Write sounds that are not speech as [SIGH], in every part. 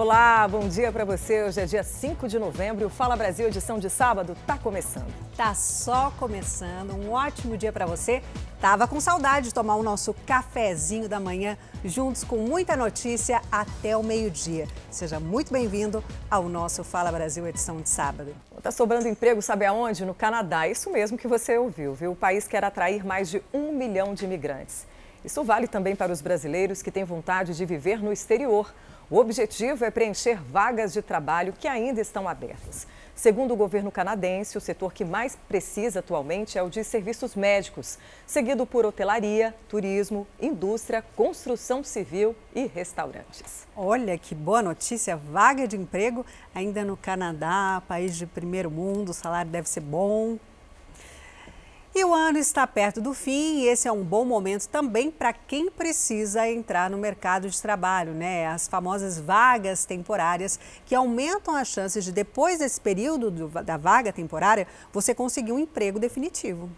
Olá, bom dia para você. Hoje é dia 5 de novembro e o Fala Brasil, edição de sábado, tá começando. Tá só começando. Um ótimo dia para você. Tava com saudade de tomar o nosso cafezinho da manhã juntos com muita notícia até o meio-dia. Seja muito bem-vindo ao nosso Fala Brasil, edição de sábado. Tá sobrando emprego, sabe aonde? No Canadá. Isso mesmo que você ouviu, viu? O país quer atrair mais de um milhão de imigrantes. Isso vale também para os brasileiros que têm vontade de viver no exterior. O objetivo é preencher vagas de trabalho que ainda estão abertas. Segundo o governo canadense, o setor que mais precisa atualmente é o de serviços médicos, seguido por hotelaria, turismo, indústria, construção civil e restaurantes. Olha que boa notícia! Vaga de emprego ainda no Canadá, país de primeiro mundo, o salário deve ser bom. E o ano está perto do fim e esse é um bom momento também para quem precisa entrar no mercado de trabalho, né? As famosas vagas temporárias que aumentam as chances de depois desse período do, da vaga temporária você conseguir um emprego definitivo.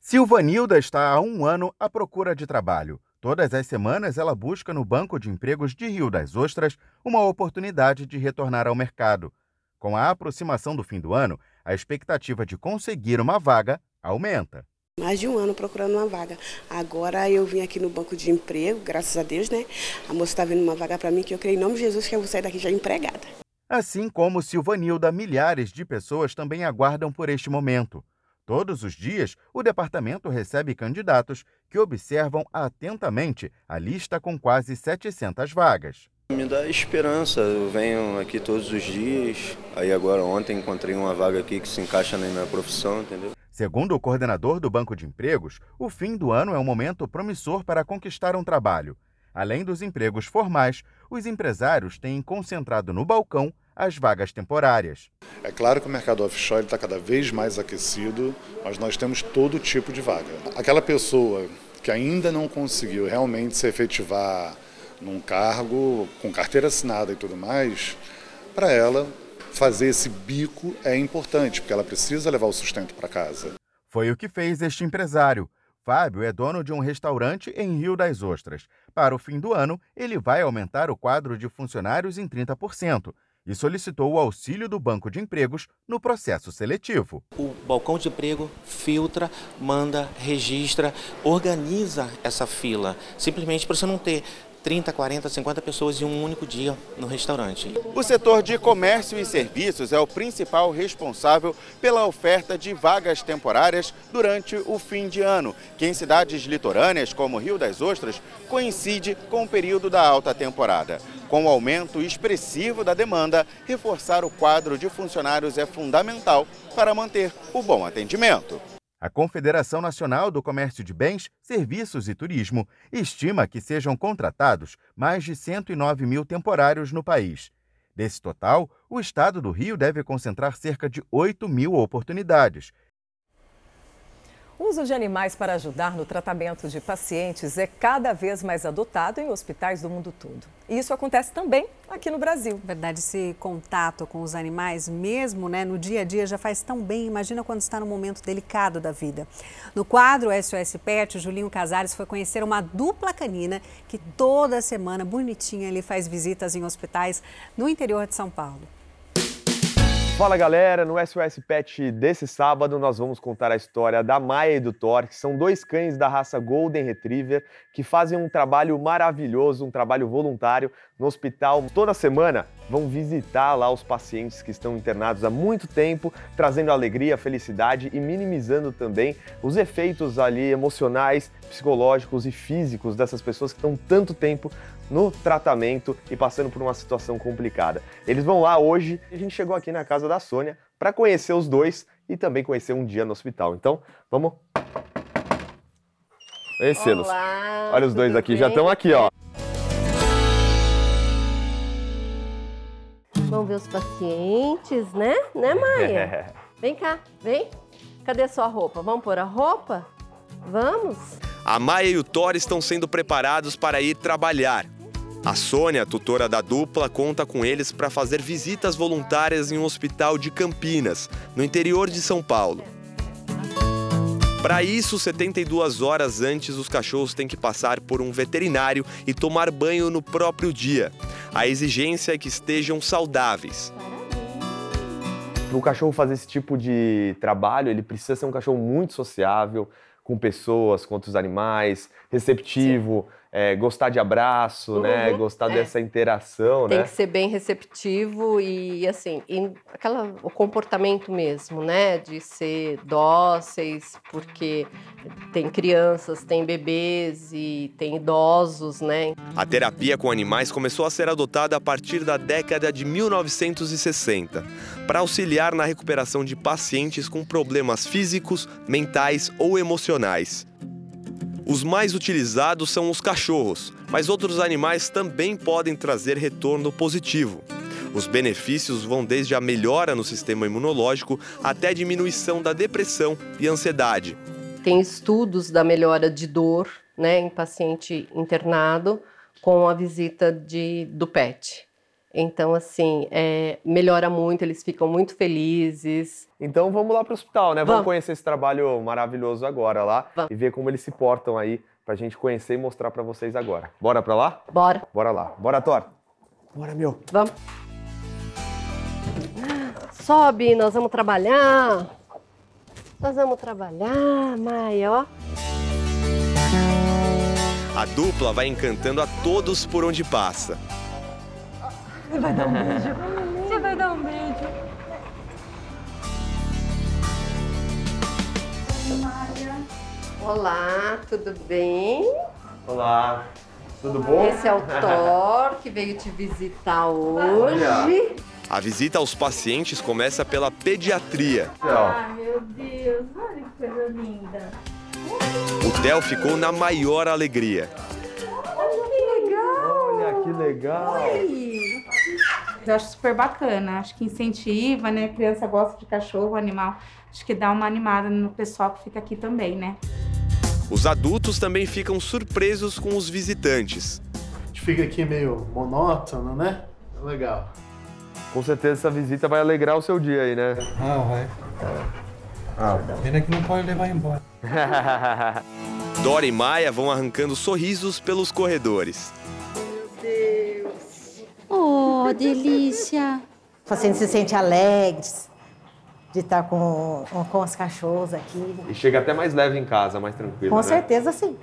Silvanilda está há um ano à procura de trabalho. Todas as semanas ela busca no Banco de Empregos de Rio das Ostras uma oportunidade de retornar ao mercado. Com a aproximação do fim do ano, a expectativa de conseguir uma vaga aumenta. Mais de um ano procurando uma vaga. Agora eu vim aqui no banco de emprego, graças a Deus, né? A moça está vendo uma vaga para mim que eu creio em nome de Jesus que eu vou sair daqui já empregada. Assim como Silvanilda, milhares de pessoas também aguardam por este momento. Todos os dias, o departamento recebe candidatos que observam atentamente a lista com quase 700 vagas. Me dá esperança, eu venho aqui todos os dias. Aí agora ontem encontrei uma vaga aqui que se encaixa na minha profissão, entendeu? Segundo o coordenador do Banco de Empregos, o fim do ano é um momento promissor para conquistar um trabalho. Além dos empregos formais, os empresários têm concentrado no balcão as vagas temporárias. É claro que o mercado offshore está cada vez mais aquecido, mas nós temos todo tipo de vaga. Aquela pessoa que ainda não conseguiu realmente se efetivar num cargo com carteira assinada e tudo mais, para ela fazer esse bico é importante, porque ela precisa levar o sustento para casa. Foi o que fez este empresário. Fábio é dono de um restaurante em Rio das Ostras. Para o fim do ano, ele vai aumentar o quadro de funcionários em 30% e solicitou o auxílio do Banco de Empregos no processo seletivo. O balcão de emprego filtra, manda, registra, organiza essa fila, simplesmente para você não ter 30, 40, 50 pessoas em um único dia no restaurante. O setor de comércio e serviços é o principal responsável pela oferta de vagas temporárias durante o fim de ano, que em cidades litorâneas como Rio das Ostras coincide com o período da alta temporada. Com o aumento expressivo da demanda, reforçar o quadro de funcionários é fundamental para manter o bom atendimento. A Confederação Nacional do Comércio de Bens, Serviços e Turismo estima que sejam contratados mais de 109 mil temporários no país. Desse total, o estado do Rio deve concentrar cerca de 8 mil oportunidades, o uso de animais para ajudar no tratamento de pacientes é cada vez mais adotado em hospitais do mundo todo. E isso acontece também aqui no Brasil. Verdade, esse contato com os animais, mesmo né, no dia a dia, já faz tão bem. Imagina quando está num momento delicado da vida. No quadro SOS Pet, o Julinho Casares foi conhecer uma dupla canina que toda semana, bonitinha, ele faz visitas em hospitais no interior de São Paulo. Fala galera, no SOS Pet desse sábado nós vamos contar a história da Maia e do Thor, que são dois cães da raça Golden Retriever que fazem um trabalho maravilhoso, um trabalho voluntário no hospital. Toda semana vão visitar lá os pacientes que estão internados há muito tempo, trazendo alegria, felicidade e minimizando também os efeitos ali emocionais, psicológicos e físicos dessas pessoas que estão tanto tempo no tratamento e passando por uma situação complicada. Eles vão lá hoje e a gente chegou aqui na casa da Sônia para conhecer os dois e também conhecer um dia no hospital. Então, vamos. Conhecê-los. Olha os dois aqui, bem? já estão aqui, ó. Vamos ver os pacientes, né? Né, Maia? [LAUGHS] Vem cá, vem. Cadê sua roupa? Vamos pôr a roupa? Vamos? A Maia e o Thor estão sendo preparados para ir trabalhar. A Sônia, tutora da dupla, conta com eles para fazer visitas voluntárias em um hospital de Campinas, no interior de São Paulo. Para isso, 72 horas antes, os cachorros têm que passar por um veterinário e tomar banho no próprio dia. A exigência é que estejam saudáveis. Para o cachorro fazer esse tipo de trabalho, ele precisa ser um cachorro muito sociável, com pessoas, com outros animais, receptivo, é, gostar de abraço, né? Uhum, Gostar é. dessa interação, Tem né? que ser bem receptivo e assim, e aquela, o comportamento mesmo, né? De ser dóceis, porque tem crianças, tem bebês e tem idosos, né? A terapia com animais começou a ser adotada a partir da década de 1960, para auxiliar na recuperação de pacientes com problemas físicos, mentais ou emocionais. Os mais utilizados são os cachorros, mas outros animais também podem trazer retorno positivo. Os benefícios vão desde a melhora no sistema imunológico até a diminuição da depressão e ansiedade. Tem estudos da melhora de dor, né, em paciente internado com a visita de, do PET. Então, assim, é, melhora muito, eles ficam muito felizes. Então vamos lá para o hospital, né? Vamos, Vamos. conhecer esse trabalho maravilhoso agora lá Vamos. e ver como eles se portam aí pra gente conhecer e mostrar pra vocês agora. Bora pra lá? Bora, Bora lá. Bora, Thor. Bora, meu. vamos. Sobe, nós vamos trabalhar. Nós vamos trabalhar, Maia, ó. A dupla vai encantando a todos por onde passa. Você vai dar um beijo. Olá, tudo bem? Olá. Tudo bom? Esse é o Thor que veio te visitar hoje. A visita aos pacientes começa pela pediatria. Ai, meu Deus, olha que coisa linda. O Theo ficou na maior alegria. Olha que legal. Eu acho super bacana, acho que incentiva, né? A criança gosta de cachorro, animal. Acho que dá uma animada no pessoal que fica aqui também, né? Os adultos também ficam surpresos com os visitantes. A gente fica aqui meio monótono, né? É legal. Com certeza essa visita vai alegrar o seu dia aí, né? Ah, vai. Ah, pena que não pode levar embora. [LAUGHS] Dora e Maia vão arrancando sorrisos pelos corredores. Oh, delícia! O paciente se sente alegre de estar com, com os cachorros aqui. E chega até mais leve em casa, mais tranquilo, Com né? certeza, sim.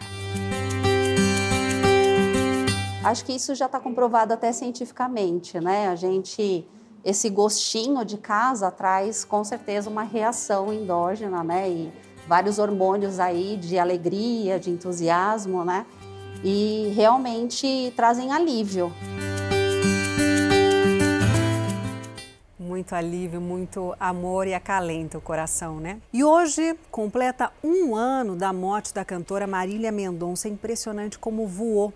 Acho que isso já está comprovado até cientificamente, né? A gente, esse gostinho de casa traz com certeza uma reação endógena, né? E vários hormônios aí de alegria, de entusiasmo, né? E realmente trazem alívio. Muito alívio, muito amor e acalenta o coração, né? E hoje completa um ano da morte da cantora Marília Mendonça. É impressionante como voou.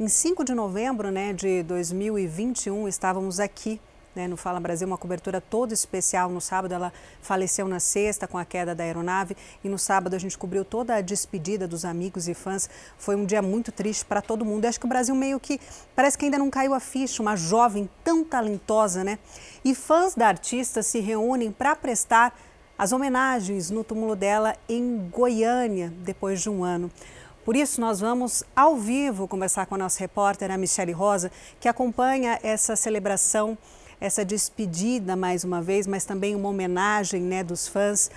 Em 5 de novembro né, de 2021, estávamos aqui né, no Fala Brasil, uma cobertura toda especial. No sábado, ela faleceu na sexta com a queda da aeronave e no sábado a gente cobriu toda a despedida dos amigos e fãs. Foi um dia muito triste para todo mundo. Eu acho que o Brasil meio que parece que ainda não caiu a ficha, uma jovem tão talentosa, né? E fãs da artista se reúnem para prestar as homenagens no túmulo dela em Goiânia, depois de um ano. Por isso, nós vamos ao vivo conversar com a nossa repórter, a Michele Rosa, que acompanha essa celebração, essa despedida mais uma vez, mas também uma homenagem né, dos fãs.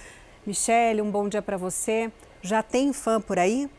Michele, um bom dia para você. Já tem fã por aí?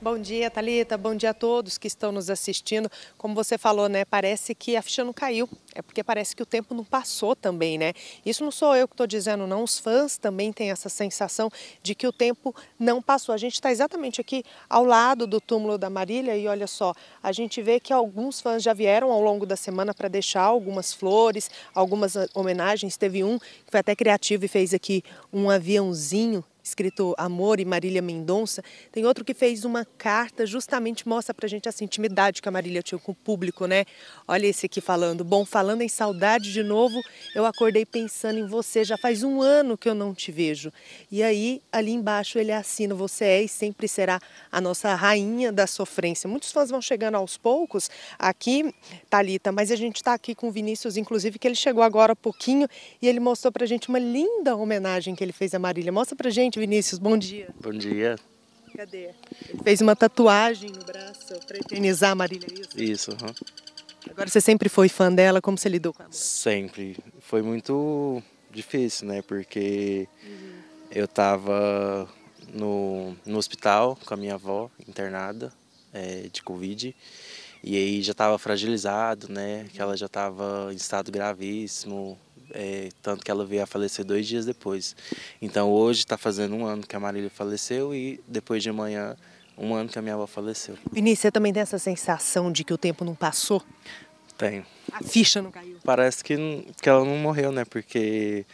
Bom dia, Talita. Bom dia a todos que estão nos assistindo. Como você falou, né? Parece que a ficha não caiu. É porque parece que o tempo não passou também, né? Isso não sou eu que estou dizendo, não. Os fãs também têm essa sensação de que o tempo não passou. A gente está exatamente aqui ao lado do túmulo da Marília e olha só, a gente vê que alguns fãs já vieram ao longo da semana para deixar algumas flores, algumas homenagens. Teve um que foi até criativo e fez aqui um aviãozinho escrito Amor e Marília Mendonça. Tem outro que fez uma carta, justamente mostra pra gente essa intimidade que a Marília tinha com o público, né? Olha esse aqui falando. Bom, falando em saudade de novo, eu acordei pensando em você. Já faz um ano que eu não te vejo. E aí, ali embaixo, ele assina: Você é e sempre será a nossa rainha da sofrência. Muitos fãs vão chegando aos poucos aqui, Talita, mas a gente está aqui com o Vinícius, inclusive, que ele chegou agora há pouquinho e ele mostrou pra gente uma linda homenagem que ele fez a Marília. Mostra pra gente, Vinícius. Bom dia. Bom dia. Cadê? Ele fez uma tatuagem no braço para eternizar a Marília, é isso? Uhum. Agora você sempre foi fã dela, como você lidou com ela? Sempre. Foi muito difícil, né? Porque uhum. eu estava no, no hospital com a minha avó internada é, de Covid. E aí já estava fragilizado, né? Que ela já estava em estado gravíssimo, é, tanto que ela veio a falecer dois dias depois. Então hoje está fazendo um ano que a Marília faleceu e depois de amanhã um ano que a minha avó faleceu. Vinícius, você também tem essa sensação de que o tempo não passou? Tenho. A ficha não caiu? Parece que, que ela não morreu, né? Porque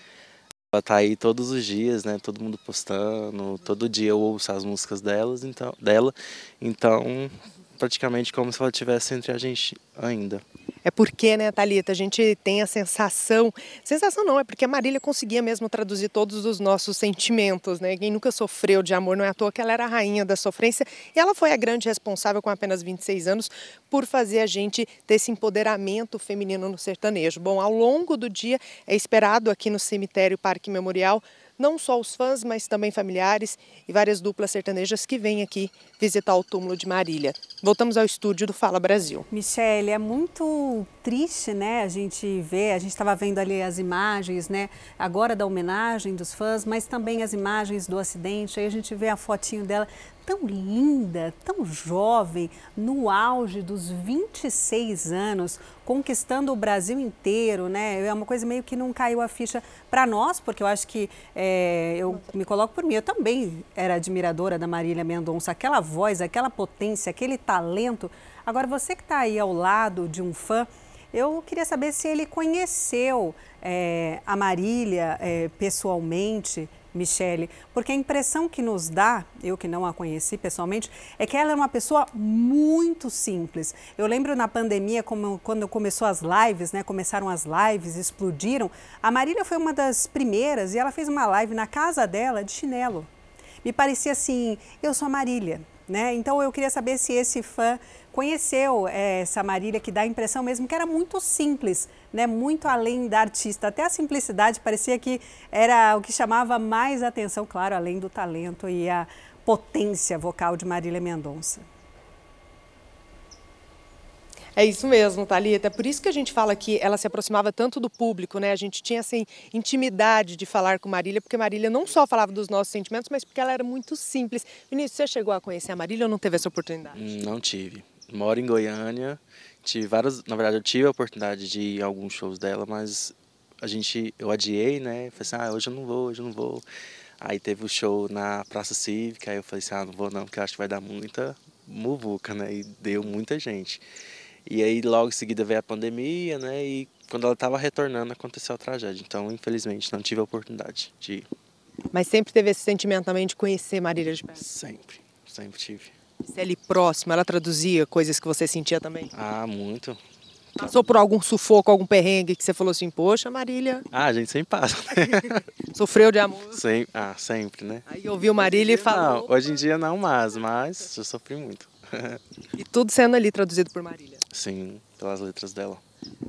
ela tá aí todos os dias, né? Todo mundo postando, todo dia eu ouço as músicas delas, então, dela. Então, praticamente como se ela estivesse entre a gente ainda. É porque, né, Thalita, a gente tem a sensação. Sensação não, é porque a Marília conseguia mesmo traduzir todos os nossos sentimentos, né? Quem nunca sofreu de amor não é à toa que ela era a rainha da sofrência e ela foi a grande responsável com apenas 26 anos por fazer a gente ter esse empoderamento feminino no sertanejo. Bom, ao longo do dia é esperado aqui no cemitério Parque Memorial não só os fãs, mas também familiares e várias duplas sertanejas que vêm aqui visitar o túmulo de Marília. Voltamos ao estúdio do Fala Brasil. Michele, é muito triste, né? A gente vê, a gente estava vendo ali as imagens, né? Agora da homenagem dos fãs, mas também as imagens do acidente. Aí a gente vê a fotinho dela tão linda, tão jovem, no auge dos 26 anos, conquistando o Brasil inteiro, né? É uma coisa meio que não caiu a ficha para nós, porque eu acho que é, eu me coloco por mim, eu também era admiradora da Marília Mendonça, aquela voz, aquela potência, aquele talento. Agora, você que está aí ao lado de um fã, eu queria saber se ele conheceu é, a Marília é, pessoalmente, Michele, porque a impressão que nos dá, eu que não a conheci pessoalmente, é que ela é uma pessoa muito simples. Eu lembro na pandemia, como, quando começou as lives, né, começaram as lives, explodiram, a Marília foi uma das primeiras e ela fez uma live na casa dela de chinelo. Me parecia assim, eu sou a Marília, né? Então eu queria saber se esse fã conheceu é, essa Marília que dá a impressão mesmo que era muito simples, né? Muito além da artista. Até a simplicidade parecia que era o que chamava mais atenção, claro, além do talento e a potência vocal de Marília Mendonça. É isso mesmo, Thalita. É por isso que a gente fala que ela se aproximava tanto do público, né? A gente tinha assim intimidade de falar com Marília, porque Marília não só falava dos nossos sentimentos, mas porque ela era muito simples. Vinícius, você chegou a conhecer a Marília ou não teve essa oportunidade? Não tive. Moro em Goiânia. Tive várias, na verdade, eu tive a oportunidade de ir a alguns shows dela, mas a gente, eu adiei, né? Falei assim, ah, hoje eu não vou, hoje eu não vou. Aí teve o show na Praça Cívica, aí eu falei assim, ah, não vou não, porque eu acho que vai dar muita muvuca, né? E deu muita gente. E aí logo em seguida veio a pandemia, né? E quando ela estava retornando aconteceu a tragédia. Então, infelizmente, não tive a oportunidade de ir. Mas sempre teve esse sentimento também de conhecer Marília de perto? Sempre, sempre tive. Se ali próximo, ela traduzia coisas que você sentia também? Ah, muito. Passou por algum sufoco, algum perrengue que você falou assim, poxa, Marília. Ah, a gente sempre passa. Né? [LAUGHS] Sofreu de amor? Sempre, ah, sempre, né? Aí ouviu Marília e falou. Não, hoje em dia não mais, mas eu sofri muito. [LAUGHS] e tudo sendo ali traduzido por Marília? Sim, pelas letras dela.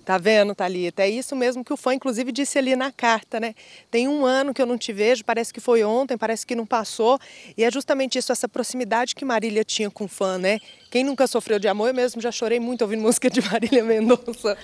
Tá vendo, Thalita? É isso mesmo que o fã, inclusive, disse ali na carta, né? Tem um ano que eu não te vejo, parece que foi ontem, parece que não passou. E é justamente isso, essa proximidade que Marília tinha com o fã, né? Quem nunca sofreu de amor, eu mesmo já chorei muito ouvindo [LAUGHS] música de Marília Mendonça.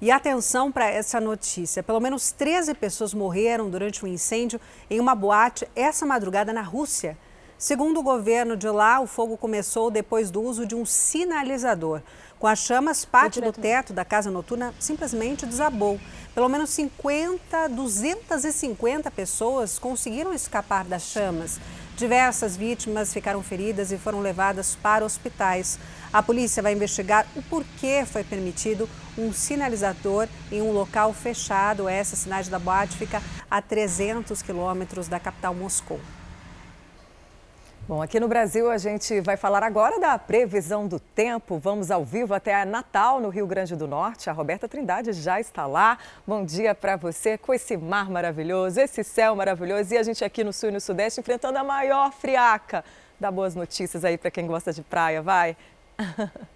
E atenção para essa notícia: pelo menos 13 pessoas morreram durante um incêndio em uma boate essa madrugada na Rússia. Segundo o governo de lá, o fogo começou depois do uso de um sinalizador. Com as chamas, parte do teto da casa noturna simplesmente desabou. Pelo menos 50, 250 pessoas conseguiram escapar das chamas. Diversas vítimas ficaram feridas e foram levadas para hospitais. A polícia vai investigar o porquê foi permitido um sinalizador em um local fechado. Essa cidade da Boate fica a 300 quilômetros da capital Moscou. Bom, aqui no Brasil a gente vai falar agora da previsão do tempo. Vamos ao vivo até Natal, no Rio Grande do Norte. A Roberta Trindade já está lá. Bom dia para você com esse mar maravilhoso, esse céu maravilhoso e a gente aqui no Sul e no Sudeste enfrentando a maior friaca. Dá boas notícias aí para quem gosta de praia, vai. [LAUGHS]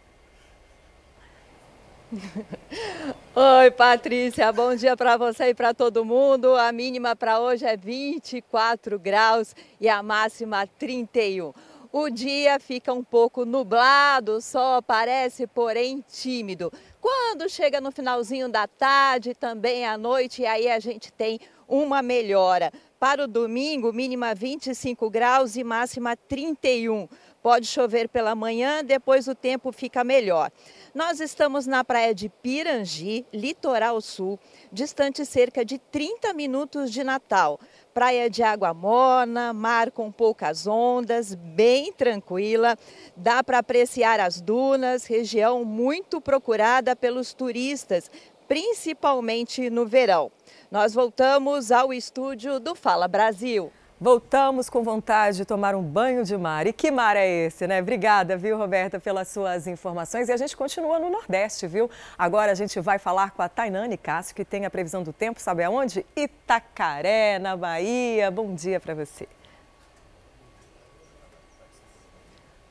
[LAUGHS] Oi, Patrícia, bom dia para você e para todo mundo. A mínima para hoje é 24 graus e a máxima 31. O dia fica um pouco nublado, o sol aparece, porém tímido. Quando chega no finalzinho da tarde, também à noite, aí a gente tem uma melhora. Para o domingo, mínima 25 graus e máxima 31. Pode chover pela manhã, depois o tempo fica melhor. Nós estamos na praia de Pirangi, litoral sul, distante cerca de 30 minutos de Natal. Praia de água morna, mar com poucas ondas, bem tranquila. Dá para apreciar as dunas, região muito procurada pelos turistas, principalmente no verão. Nós voltamos ao estúdio do Fala Brasil. Voltamos com vontade de tomar um banho de mar. E que mar é esse, né? Obrigada, viu, Roberta, pelas suas informações. E a gente continua no Nordeste, viu? Agora a gente vai falar com a Tainane Cássio, que tem a previsão do tempo, sabe aonde? Itacaré, na Bahia. Bom dia para você.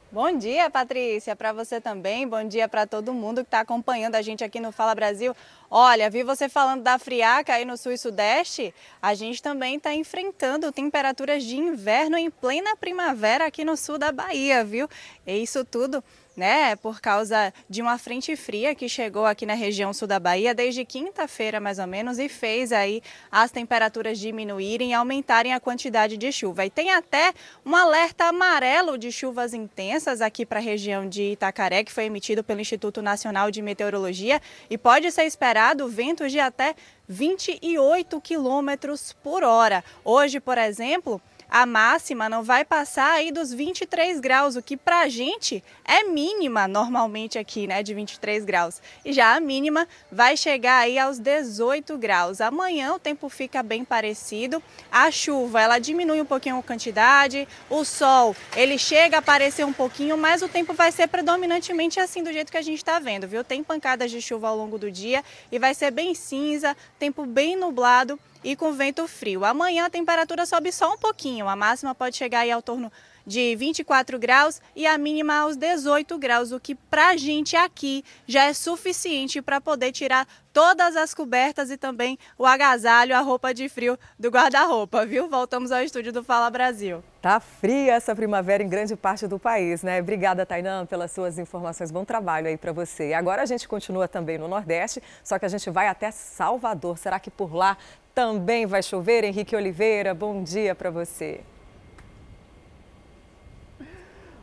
Bom dia, Patrícia, para você também. Bom dia para todo mundo que está acompanhando a gente aqui no Fala Brasil. Olha, vi você falando da friaca aí no sul e sudeste. A gente também está enfrentando temperaturas de inverno em plena primavera aqui no sul da Bahia, viu? E isso tudo né, por causa de uma frente fria que chegou aqui na região sul da Bahia desde quinta-feira, mais ou menos, e fez aí as temperaturas diminuírem e aumentarem a quantidade de chuva. E tem até um alerta amarelo de chuvas intensas aqui para a região de Itacaré, que foi emitido pelo Instituto Nacional de Meteorologia, e pode ser esperado ventos de até 28 quilômetros por hora. Hoje, por exemplo, a máxima não vai passar aí dos 23 graus, o que para a gente é mínima normalmente aqui, né, de 23 graus. E já a mínima vai chegar aí aos 18 graus. Amanhã o tempo fica bem parecido. A chuva, ela diminui um pouquinho a quantidade, o sol, ele chega a aparecer um pouquinho, mas o tempo vai ser predominantemente assim do jeito que a gente está vendo, viu? Tem pancadas de chuva ao longo do dia e vai ser bem cinza, tempo bem nublado e com vento frio. Amanhã a temperatura sobe só um pouquinho, a máxima pode chegar aí ao torno de 24 graus e a mínima aos 18 graus, o que para a gente aqui já é suficiente para poder tirar todas as cobertas e também o agasalho, a roupa de frio do guarda-roupa, viu? Voltamos ao estúdio do Fala Brasil. Tá fria essa primavera em grande parte do país, né? Obrigada, Tainã, pelas suas informações. Bom trabalho aí para você. E agora a gente continua também no Nordeste, só que a gente vai até Salvador. Será que por lá também vai chover? Henrique Oliveira, bom dia para você.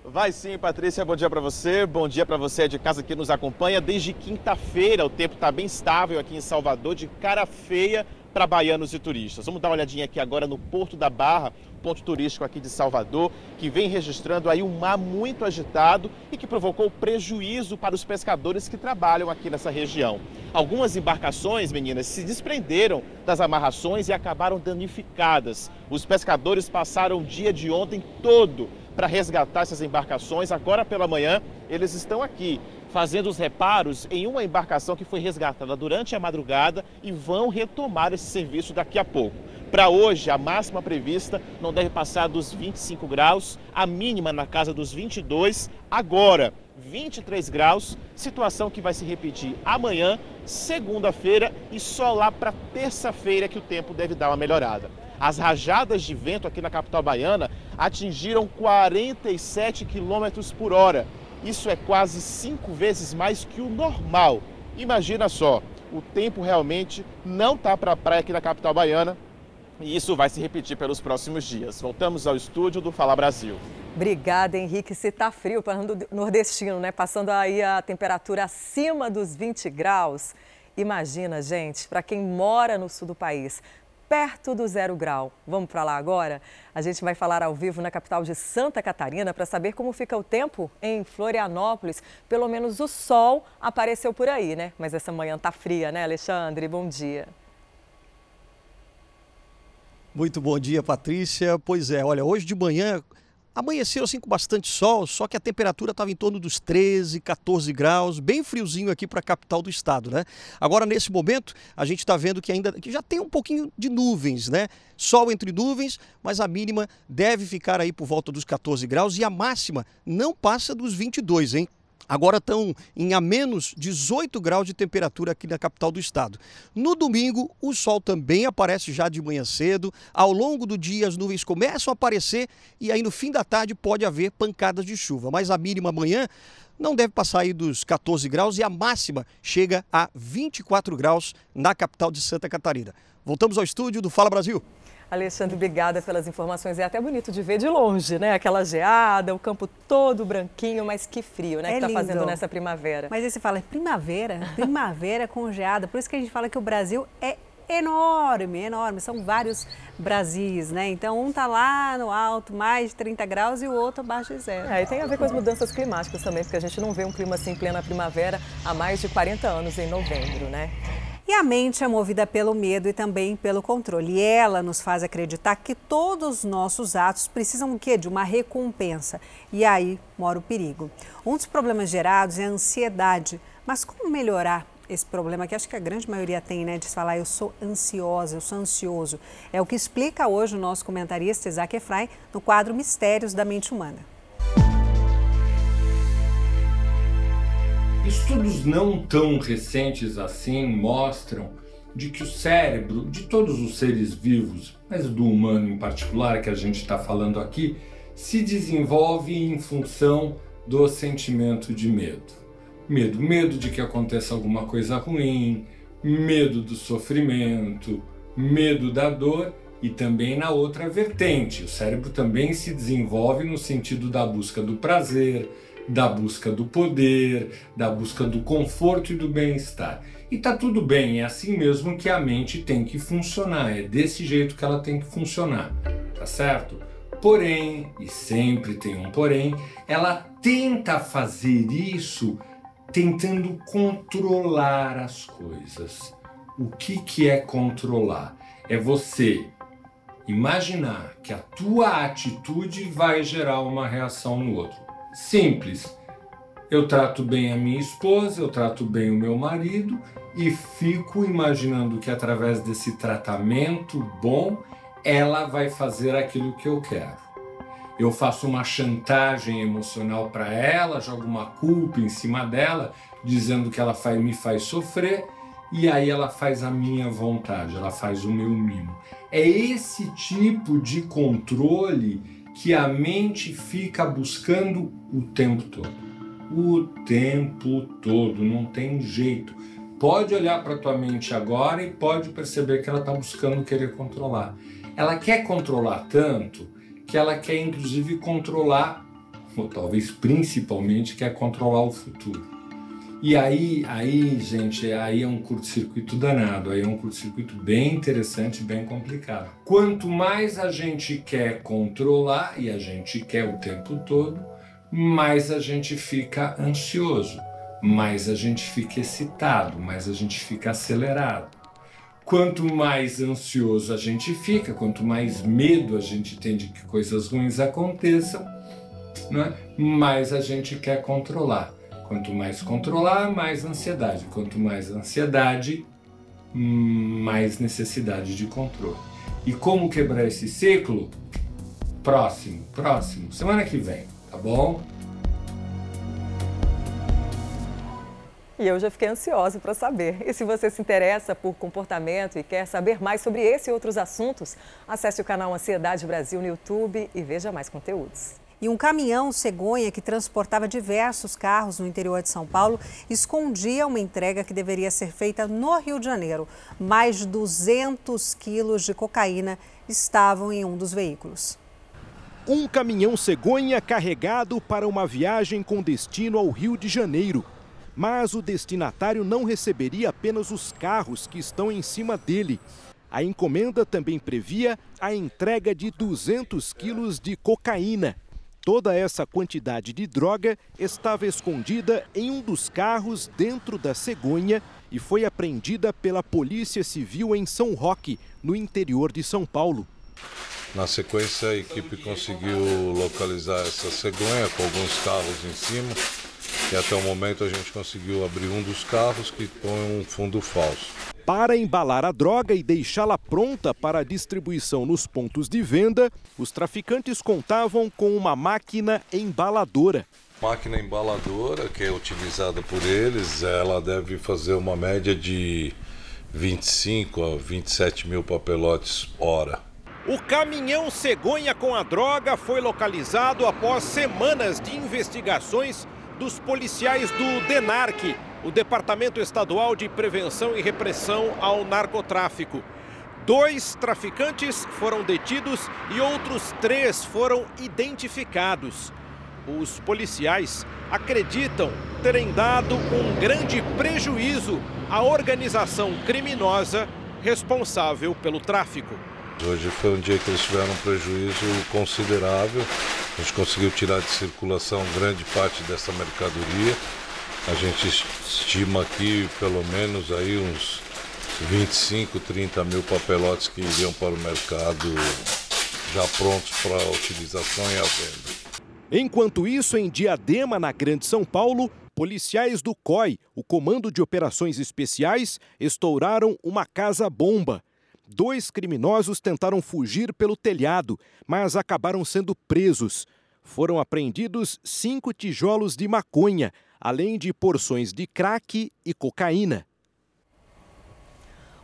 Vai sim, Patrícia. Bom dia para você. Bom dia para você de casa que nos acompanha. Desde quinta-feira o tempo está bem estável aqui em Salvador, de cara feia para baianos e turistas. Vamos dar uma olhadinha aqui agora no Porto da Barra, ponto turístico aqui de Salvador, que vem registrando aí um mar muito agitado e que provocou prejuízo para os pescadores que trabalham aqui nessa região. Algumas embarcações, meninas, se desprenderam das amarrações e acabaram danificadas. Os pescadores passaram o dia de ontem todo para resgatar essas embarcações. Agora pela manhã, eles estão aqui fazendo os reparos em uma embarcação que foi resgatada durante a madrugada e vão retomar esse serviço daqui a pouco. Para hoje, a máxima prevista não deve passar dos 25 graus, a mínima na casa dos 22. Agora, 23 graus, situação que vai se repetir amanhã, segunda-feira e só lá para terça-feira que o tempo deve dar uma melhorada. As rajadas de vento aqui na capital baiana atingiram 47 km por hora. Isso é quase cinco vezes mais que o normal. Imagina só, o tempo realmente não está para a praia aqui na capital baiana e isso vai se repetir pelos próximos dias. Voltamos ao estúdio do Fala Brasil. Obrigada, Henrique. Se está frio, falando nordestino, né? Passando aí a temperatura acima dos 20 graus. Imagina, gente, para quem mora no sul do país, perto do zero grau. Vamos para lá agora? A gente vai falar ao vivo na capital de Santa Catarina para saber como fica o tempo em Florianópolis. Pelo menos o sol apareceu por aí, né? Mas essa manhã tá fria, né, Alexandre? Bom dia. Muito bom dia, Patrícia. Pois é, olha, hoje de manhã amanheceu assim com bastante sol, só que a temperatura estava em torno dos 13, 14 graus, bem friozinho aqui para a capital do estado, né? Agora nesse momento a gente está vendo que ainda que já tem um pouquinho de nuvens, né? Sol entre nuvens, mas a mínima deve ficar aí por volta dos 14 graus e a máxima não passa dos 22, hein? Agora estão em a menos 18 graus de temperatura aqui na capital do estado. No domingo, o sol também aparece já de manhã cedo. Ao longo do dia, as nuvens começam a aparecer e aí no fim da tarde pode haver pancadas de chuva. Mas a mínima amanhã não deve passar aí dos 14 graus e a máxima chega a 24 graus na capital de Santa Catarina. Voltamos ao estúdio do Fala Brasil. Alexandre, obrigada pelas informações. É até bonito de ver de longe, né? Aquela geada, o campo todo branquinho, mas que frio, né? É que tá lindo. fazendo nessa primavera. Mas aí você fala, primavera, primavera com geada. Por isso que a gente fala que o Brasil é enorme, enorme. São vários Brasis, né? Então um tá lá no alto, mais de 30 graus, e o outro abaixo de zero. É, e tem a ver com as mudanças climáticas também, porque a gente não vê um clima assim em plena primavera há mais de 40 anos em novembro, né? E a mente é movida pelo medo e também pelo controle. E ela nos faz acreditar que todos os nossos atos precisam o quê? De uma recompensa. E aí mora o perigo. Um dos problemas gerados é a ansiedade. Mas como melhorar esse problema que acho que a grande maioria tem, né? De falar eu sou ansiosa, eu sou ansioso. É o que explica hoje o nosso comentarista Isaac Efraim no quadro Mistérios da Mente Humana. Estudos não tão recentes assim mostram de que o cérebro de todos os seres vivos, mas do humano em particular que a gente está falando aqui, se desenvolve em função do sentimento de medo. Medo, medo de que aconteça alguma coisa ruim, medo do sofrimento, medo da dor e também na outra vertente. O cérebro também se desenvolve no sentido da busca do prazer, da busca do poder, da busca do conforto e do bem-estar. E tá tudo bem, é assim mesmo que a mente tem que funcionar, é desse jeito que ela tem que funcionar, tá certo? Porém, e sempre tem um porém, ela tenta fazer isso tentando controlar as coisas. O que, que é controlar? É você imaginar que a tua atitude vai gerar uma reação no outro. Simples. Eu trato bem a minha esposa, eu trato bem o meu marido e fico imaginando que através desse tratamento bom, ela vai fazer aquilo que eu quero. Eu faço uma chantagem emocional para ela, jogo uma culpa em cima dela, dizendo que ela faz, me faz sofrer, e aí ela faz a minha vontade, ela faz o meu mimo. É esse tipo de controle que a mente fica buscando o tempo todo. O tempo todo, não tem jeito. Pode olhar para tua mente agora e pode perceber que ela está buscando querer controlar. Ela quer controlar tanto que ela quer inclusive controlar, ou talvez principalmente quer controlar o futuro. E aí, aí, gente, aí é um curto-circuito danado, aí é um curto-circuito bem interessante, bem complicado. Quanto mais a gente quer controlar, e a gente quer o tempo todo, mais a gente fica ansioso, mais a gente fica excitado, mais a gente fica acelerado. Quanto mais ansioso a gente fica, quanto mais medo a gente tem de que coisas ruins aconteçam, né, mais a gente quer controlar. Quanto mais controlar, mais ansiedade. Quanto mais ansiedade, mais necessidade de controle. E como quebrar esse ciclo? Próximo, próximo, semana que vem, tá bom? E eu já fiquei ansiosa para saber. E se você se interessa por comportamento e quer saber mais sobre esse e outros assuntos, acesse o canal Ansiedade Brasil no YouTube e veja mais conteúdos. E um caminhão cegonha que transportava diversos carros no interior de São Paulo escondia uma entrega que deveria ser feita no Rio de Janeiro. Mais de 200 quilos de cocaína estavam em um dos veículos. Um caminhão cegonha carregado para uma viagem com destino ao Rio de Janeiro. Mas o destinatário não receberia apenas os carros que estão em cima dele. A encomenda também previa a entrega de 200 quilos de cocaína. Toda essa quantidade de droga estava escondida em um dos carros dentro da cegonha e foi apreendida pela Polícia Civil em São Roque, no interior de São Paulo. Na sequência, a equipe conseguiu localizar essa cegonha com alguns carros em cima. E até o momento a gente conseguiu abrir um dos carros que põe um fundo falso. Para embalar a droga e deixá-la pronta para a distribuição nos pontos de venda, os traficantes contavam com uma máquina embaladora. Máquina embaladora que é utilizada por eles, ela deve fazer uma média de 25 a 27 mil papelotes hora. O caminhão cegonha com a droga foi localizado após semanas de investigações dos policiais do DENARC, o Departamento Estadual de Prevenção e Repressão ao Narcotráfico. Dois traficantes foram detidos e outros três foram identificados. Os policiais acreditam terem dado um grande prejuízo à organização criminosa responsável pelo tráfico. Hoje foi um dia que eles tiveram um prejuízo considerável. A gente conseguiu tirar de circulação grande parte dessa mercadoria. A gente estima aqui pelo menos aí uns 25, 30 mil papelotes que iriam para o mercado já prontos para a utilização e a venda. Enquanto isso, em Diadema, na Grande São Paulo, policiais do COI, o Comando de Operações Especiais, estouraram uma casa-bomba. Dois criminosos tentaram fugir pelo telhado, mas acabaram sendo presos. Foram apreendidos cinco tijolos de maconha, além de porções de crack e cocaína.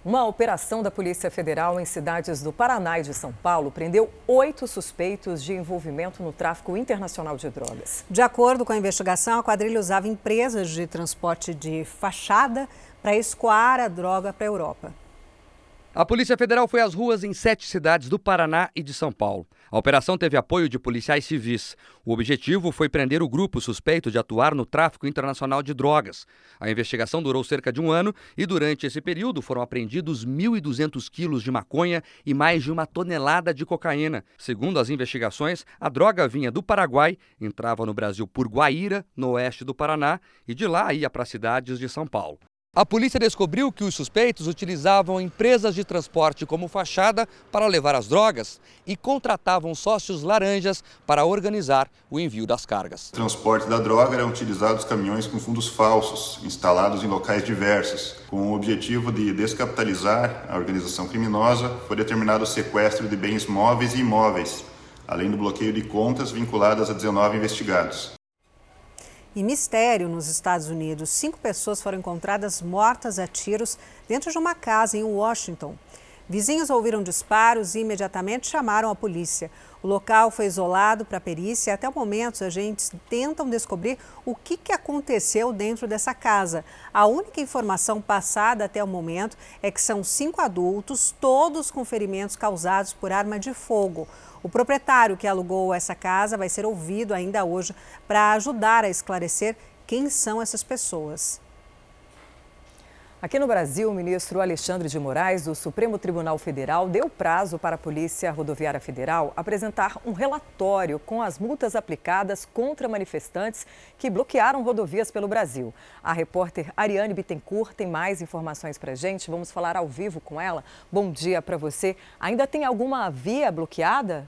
Uma operação da Polícia Federal em cidades do Paraná e de São Paulo prendeu oito suspeitos de envolvimento no tráfico internacional de drogas. De acordo com a investigação, a quadrilha usava empresas de transporte de fachada para escoar a droga para a Europa. A Polícia Federal foi às ruas em sete cidades do Paraná e de São Paulo. A operação teve apoio de policiais civis. O objetivo foi prender o grupo suspeito de atuar no tráfico internacional de drogas. A investigação durou cerca de um ano e, durante esse período, foram apreendidos 1.200 quilos de maconha e mais de uma tonelada de cocaína. Segundo as investigações, a droga vinha do Paraguai, entrava no Brasil por Guaíra, no oeste do Paraná, e de lá ia para cidades de São Paulo. A polícia descobriu que os suspeitos utilizavam empresas de transporte como fachada para levar as drogas e contratavam sócios laranjas para organizar o envio das cargas. O transporte da droga eram utilizados caminhões com fundos falsos, instalados em locais diversos. Com o objetivo de descapitalizar a organização criminosa, foi determinado o sequestro de bens móveis e imóveis, além do bloqueio de contas vinculadas a 19 investigados. E mistério nos Estados Unidos: cinco pessoas foram encontradas mortas a tiros dentro de uma casa em Washington. Vizinhos ouviram disparos e imediatamente chamaram a polícia. O local foi isolado para perícia e até o momento os agentes tentam descobrir o que, que aconteceu dentro dessa casa. A única informação passada até o momento é que são cinco adultos, todos com ferimentos causados por arma de fogo. O proprietário que alugou essa casa vai ser ouvido ainda hoje para ajudar a esclarecer quem são essas pessoas. Aqui no Brasil, o ministro Alexandre de Moraes, do Supremo Tribunal Federal, deu prazo para a Polícia Rodoviária Federal apresentar um relatório com as multas aplicadas contra manifestantes que bloquearam rodovias pelo Brasil. A repórter Ariane Bittencourt tem mais informações para a gente. Vamos falar ao vivo com ela. Bom dia para você. Ainda tem alguma via bloqueada?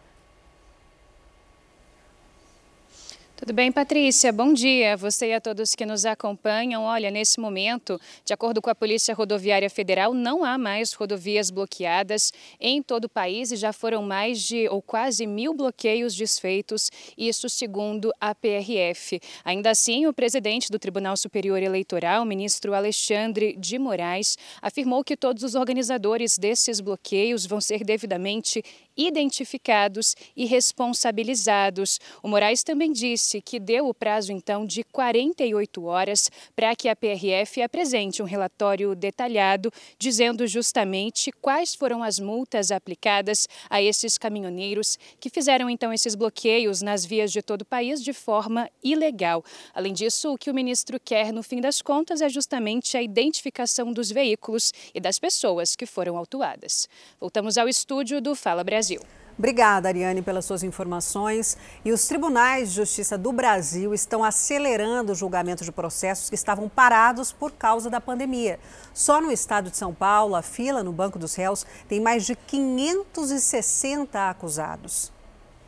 Tudo bem, Patrícia? Bom dia. Você e a todos que nos acompanham. Olha, nesse momento, de acordo com a Polícia Rodoviária Federal, não há mais rodovias bloqueadas em todo o país e já foram mais de ou quase mil bloqueios desfeitos, isso segundo a PRF. Ainda assim, o presidente do Tribunal Superior Eleitoral, ministro Alexandre de Moraes, afirmou que todos os organizadores desses bloqueios vão ser devidamente identificados e responsabilizados. O Moraes também disse que deu o prazo, então, de 48 horas para que a PRF apresente um relatório detalhado, dizendo justamente quais foram as multas aplicadas a esses caminhoneiros que fizeram, então, esses bloqueios nas vias de todo o país de forma ilegal. Além disso, o que o ministro quer, no fim das contas, é justamente a identificação dos veículos e das pessoas que foram autuadas. Voltamos ao estúdio do Fala Brasil. Obrigada, Ariane, pelas suas informações. E os tribunais de justiça do Brasil estão acelerando o julgamento de processos que estavam parados por causa da pandemia. Só no estado de São Paulo, a fila no Banco dos Réus tem mais de 560 acusados.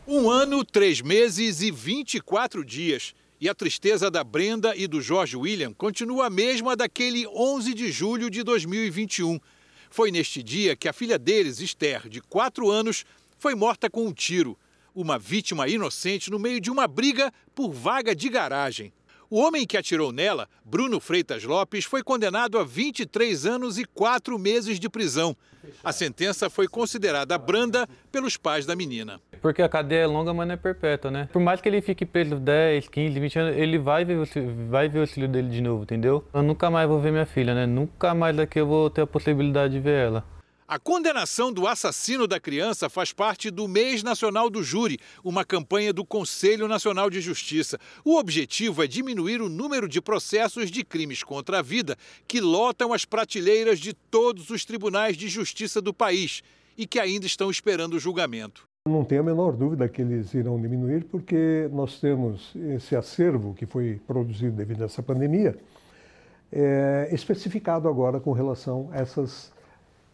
Um ano, três meses e 24 dias. E a tristeza da Brenda e do Jorge William continua a mesma daquele 11 de julho de 2021. Foi neste dia que a filha deles, Esther, de 4 anos, foi morta com um tiro. Uma vítima inocente no meio de uma briga por vaga de garagem. O homem que atirou nela, Bruno Freitas Lopes, foi condenado a 23 anos e 4 meses de prisão. A sentença foi considerada branda pelos pais da menina. Porque a cadeia é longa, mas não é perpétua, né? Por mais que ele fique preso 10, 15, 20 anos, ele vai ver, o, vai ver o filho dele de novo, entendeu? Eu nunca mais vou ver minha filha, né? Nunca mais daqui eu vou ter a possibilidade de ver ela. A condenação do assassino da criança faz parte do Mês Nacional do Júri, uma campanha do Conselho Nacional de Justiça. O objetivo é diminuir o número de processos de crimes contra a vida que lotam as prateleiras de todos os tribunais de justiça do país e que ainda estão esperando o julgamento. Não tenho a menor dúvida que eles irão diminuir, porque nós temos esse acervo que foi produzido devido a essa pandemia, é, especificado agora com relação a essas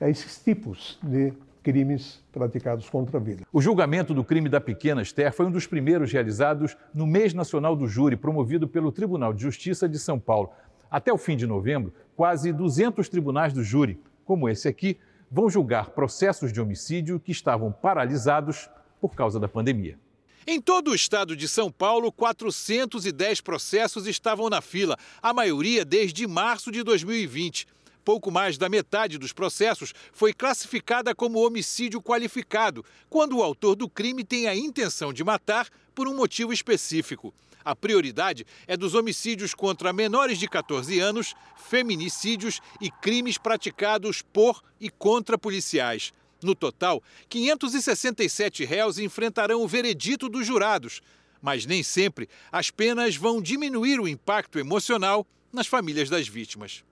a esses tipos de crimes praticados contra a vida. O julgamento do crime da pequena Esther foi um dos primeiros realizados no Mês Nacional do Júri, promovido pelo Tribunal de Justiça de São Paulo. Até o fim de novembro, quase 200 tribunais do júri, como esse aqui, vão julgar processos de homicídio que estavam paralisados por causa da pandemia. Em todo o estado de São Paulo, 410 processos estavam na fila, a maioria desde março de 2020 pouco mais da metade dos processos foi classificada como homicídio qualificado, quando o autor do crime tem a intenção de matar por um motivo específico. A prioridade é dos homicídios contra menores de 14 anos, feminicídios e crimes praticados por e contra policiais. No total, 567 réus enfrentarão o veredito dos jurados. Mas nem sempre as penas vão diminuir o impacto emocional nas famílias das vítimas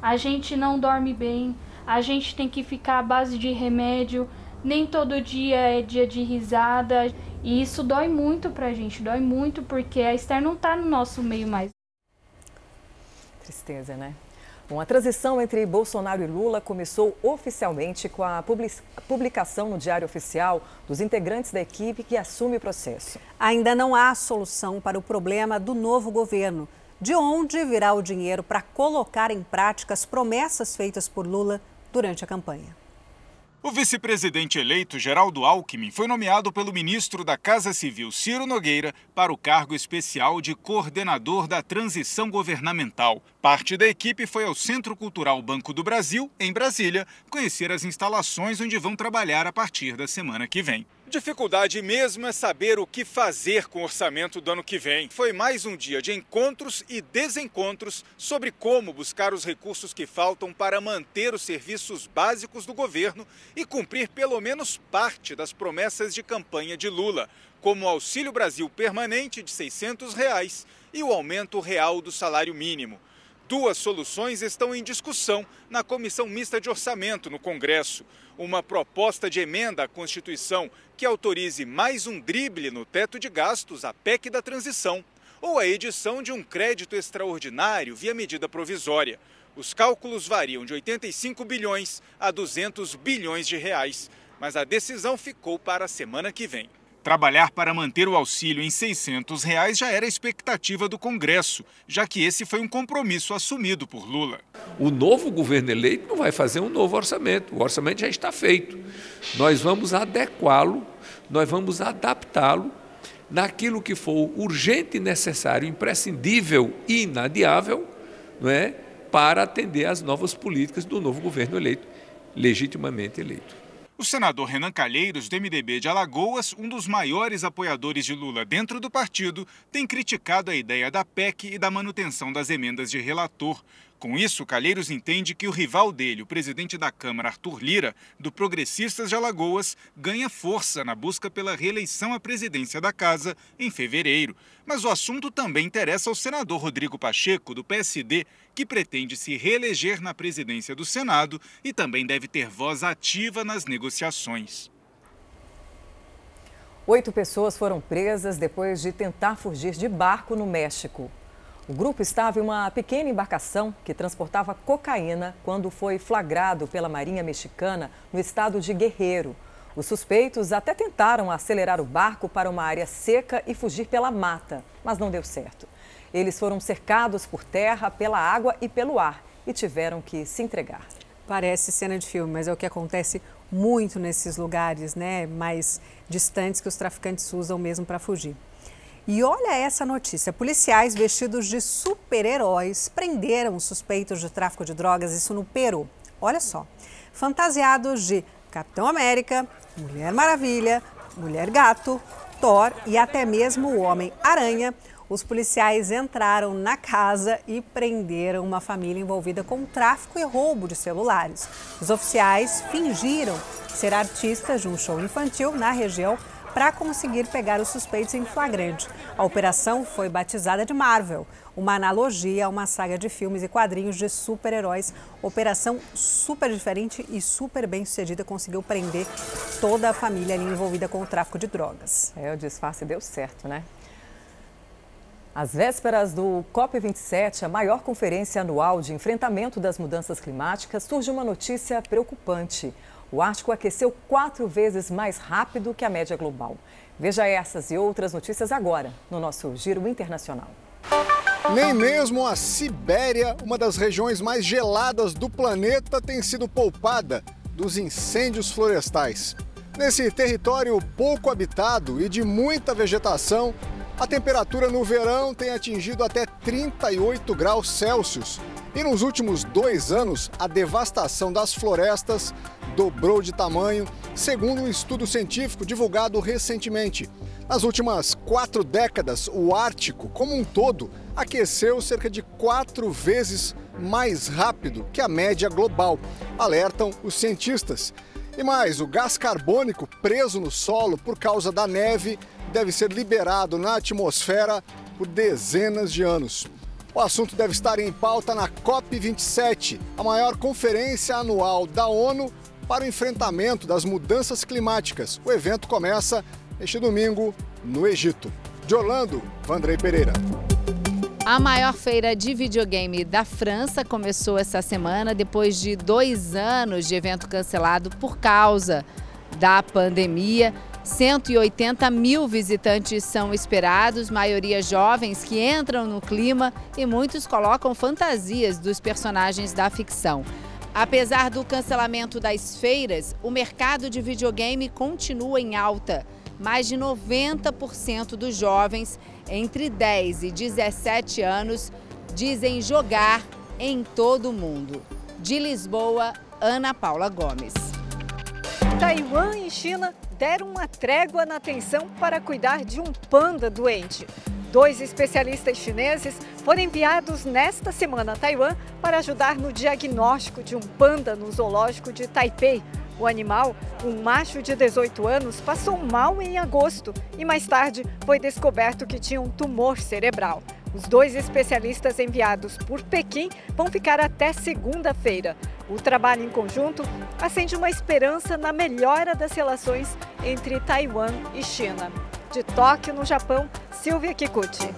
a gente não dorme bem, a gente tem que ficar à base de remédio, nem todo dia é dia de risada. E isso dói muito pra gente, dói muito porque a Esther não tá no nosso meio mais. Tristeza, né? Bom, a transição entre Bolsonaro e Lula começou oficialmente com a publicação no Diário Oficial dos integrantes da equipe que assume o processo. Ainda não há solução para o problema do novo governo. De onde virá o dinheiro para colocar em prática as promessas feitas por Lula durante a campanha? O vice-presidente eleito Geraldo Alckmin foi nomeado pelo ministro da Casa Civil Ciro Nogueira para o cargo especial de coordenador da transição governamental. Parte da equipe foi ao Centro Cultural Banco do Brasil, em Brasília, conhecer as instalações onde vão trabalhar a partir da semana que vem. Dificuldade mesmo é saber o que fazer com o orçamento do ano que vem. Foi mais um dia de encontros e desencontros sobre como buscar os recursos que faltam para manter os serviços básicos do governo e cumprir pelo menos parte das promessas de campanha de Lula, como o Auxílio Brasil permanente de 600 reais e o aumento real do salário mínimo. Duas soluções estão em discussão na Comissão Mista de Orçamento no Congresso. Uma proposta de emenda à Constituição que autorize mais um drible no teto de gastos, a PEC da transição, ou a edição de um crédito extraordinário via medida provisória. Os cálculos variam de 85 bilhões a 200 bilhões de reais, mas a decisão ficou para a semana que vem. Trabalhar para manter o auxílio em 600 reais já era a expectativa do Congresso, já que esse foi um compromisso assumido por Lula. O novo governo eleito não vai fazer um novo orçamento, o orçamento já está feito. Nós vamos adequá-lo, nós vamos adaptá-lo naquilo que for urgente, necessário, imprescindível e inadiável não é, para atender às novas políticas do novo governo eleito, legitimamente eleito. O senador Renan Calheiros, do MDB de Alagoas, um dos maiores apoiadores de Lula dentro do partido, tem criticado a ideia da PEC e da manutenção das emendas de relator, com isso, Calheiros entende que o rival dele, o presidente da Câmara, Arthur Lira, do Progressistas de Alagoas, ganha força na busca pela reeleição à presidência da casa em fevereiro. Mas o assunto também interessa ao senador Rodrigo Pacheco, do PSD, que pretende se reeleger na presidência do Senado e também deve ter voz ativa nas negociações. Oito pessoas foram presas depois de tentar fugir de barco no México. O grupo estava em uma pequena embarcação que transportava cocaína quando foi flagrado pela Marinha Mexicana no estado de Guerreiro. Os suspeitos até tentaram acelerar o barco para uma área seca e fugir pela mata, mas não deu certo. Eles foram cercados por terra, pela água e pelo ar e tiveram que se entregar. Parece cena de filme, mas é o que acontece muito nesses lugares né, mais distantes que os traficantes usam mesmo para fugir. E olha essa notícia: policiais vestidos de super-heróis prenderam suspeitos de tráfico de drogas, isso no Peru. Olha só, fantasiados de Capitão América, Mulher Maravilha, Mulher Gato, Thor e até mesmo o Homem-Aranha. Os policiais entraram na casa e prenderam uma família envolvida com tráfico e roubo de celulares. Os oficiais fingiram ser artistas de um show infantil na região para conseguir pegar os suspeitos em flagrante. A operação foi batizada de Marvel, uma analogia a uma saga de filmes e quadrinhos de super-heróis. Operação super diferente e super bem sucedida, conseguiu prender toda a família ali envolvida com o tráfico de drogas. É, o disfarce deu certo, né? Às vésperas do COP27, a maior conferência anual de enfrentamento das mudanças climáticas, surge uma notícia preocupante. O Ártico aqueceu quatro vezes mais rápido que a média global. Veja essas e outras notícias agora no nosso Giro Internacional. Nem mesmo a Sibéria, uma das regiões mais geladas do planeta, tem sido poupada dos incêndios florestais. Nesse território pouco habitado e de muita vegetação, a temperatura no verão tem atingido até 38 graus Celsius. E nos últimos dois anos, a devastação das florestas dobrou de tamanho, segundo um estudo científico divulgado recentemente. Nas últimas quatro décadas, o Ártico, como um todo, aqueceu cerca de quatro vezes mais rápido que a média global, alertam os cientistas. E mais, o gás carbônico preso no solo por causa da neve deve ser liberado na atmosfera por dezenas de anos. O assunto deve estar em pauta na COP27, a maior conferência anual da ONU para o enfrentamento das mudanças climáticas. O evento começa este domingo no Egito. De Orlando, Vandrei Pereira. A maior feira de videogame da França começou essa semana depois de dois anos de evento cancelado por causa da pandemia. 180 mil visitantes são esperados, maioria jovens que entram no clima e muitos colocam fantasias dos personagens da ficção. Apesar do cancelamento das feiras, o mercado de videogame continua em alta. Mais de 90% dos jovens entre 10 e 17 anos dizem jogar em todo o mundo. De Lisboa, Ana Paula Gomes. Taiwan e China deram uma trégua na atenção para cuidar de um panda doente. Dois especialistas chineses foram enviados nesta semana a Taiwan para ajudar no diagnóstico de um panda no zoológico de Taipei. O animal, um macho de 18 anos, passou mal em agosto e mais tarde foi descoberto que tinha um tumor cerebral. Os dois especialistas enviados por Pequim vão ficar até segunda-feira. O trabalho em conjunto acende uma esperança na melhora das relações entre Taiwan e China. De Tóquio, no Japão, Silvia Kikuchi.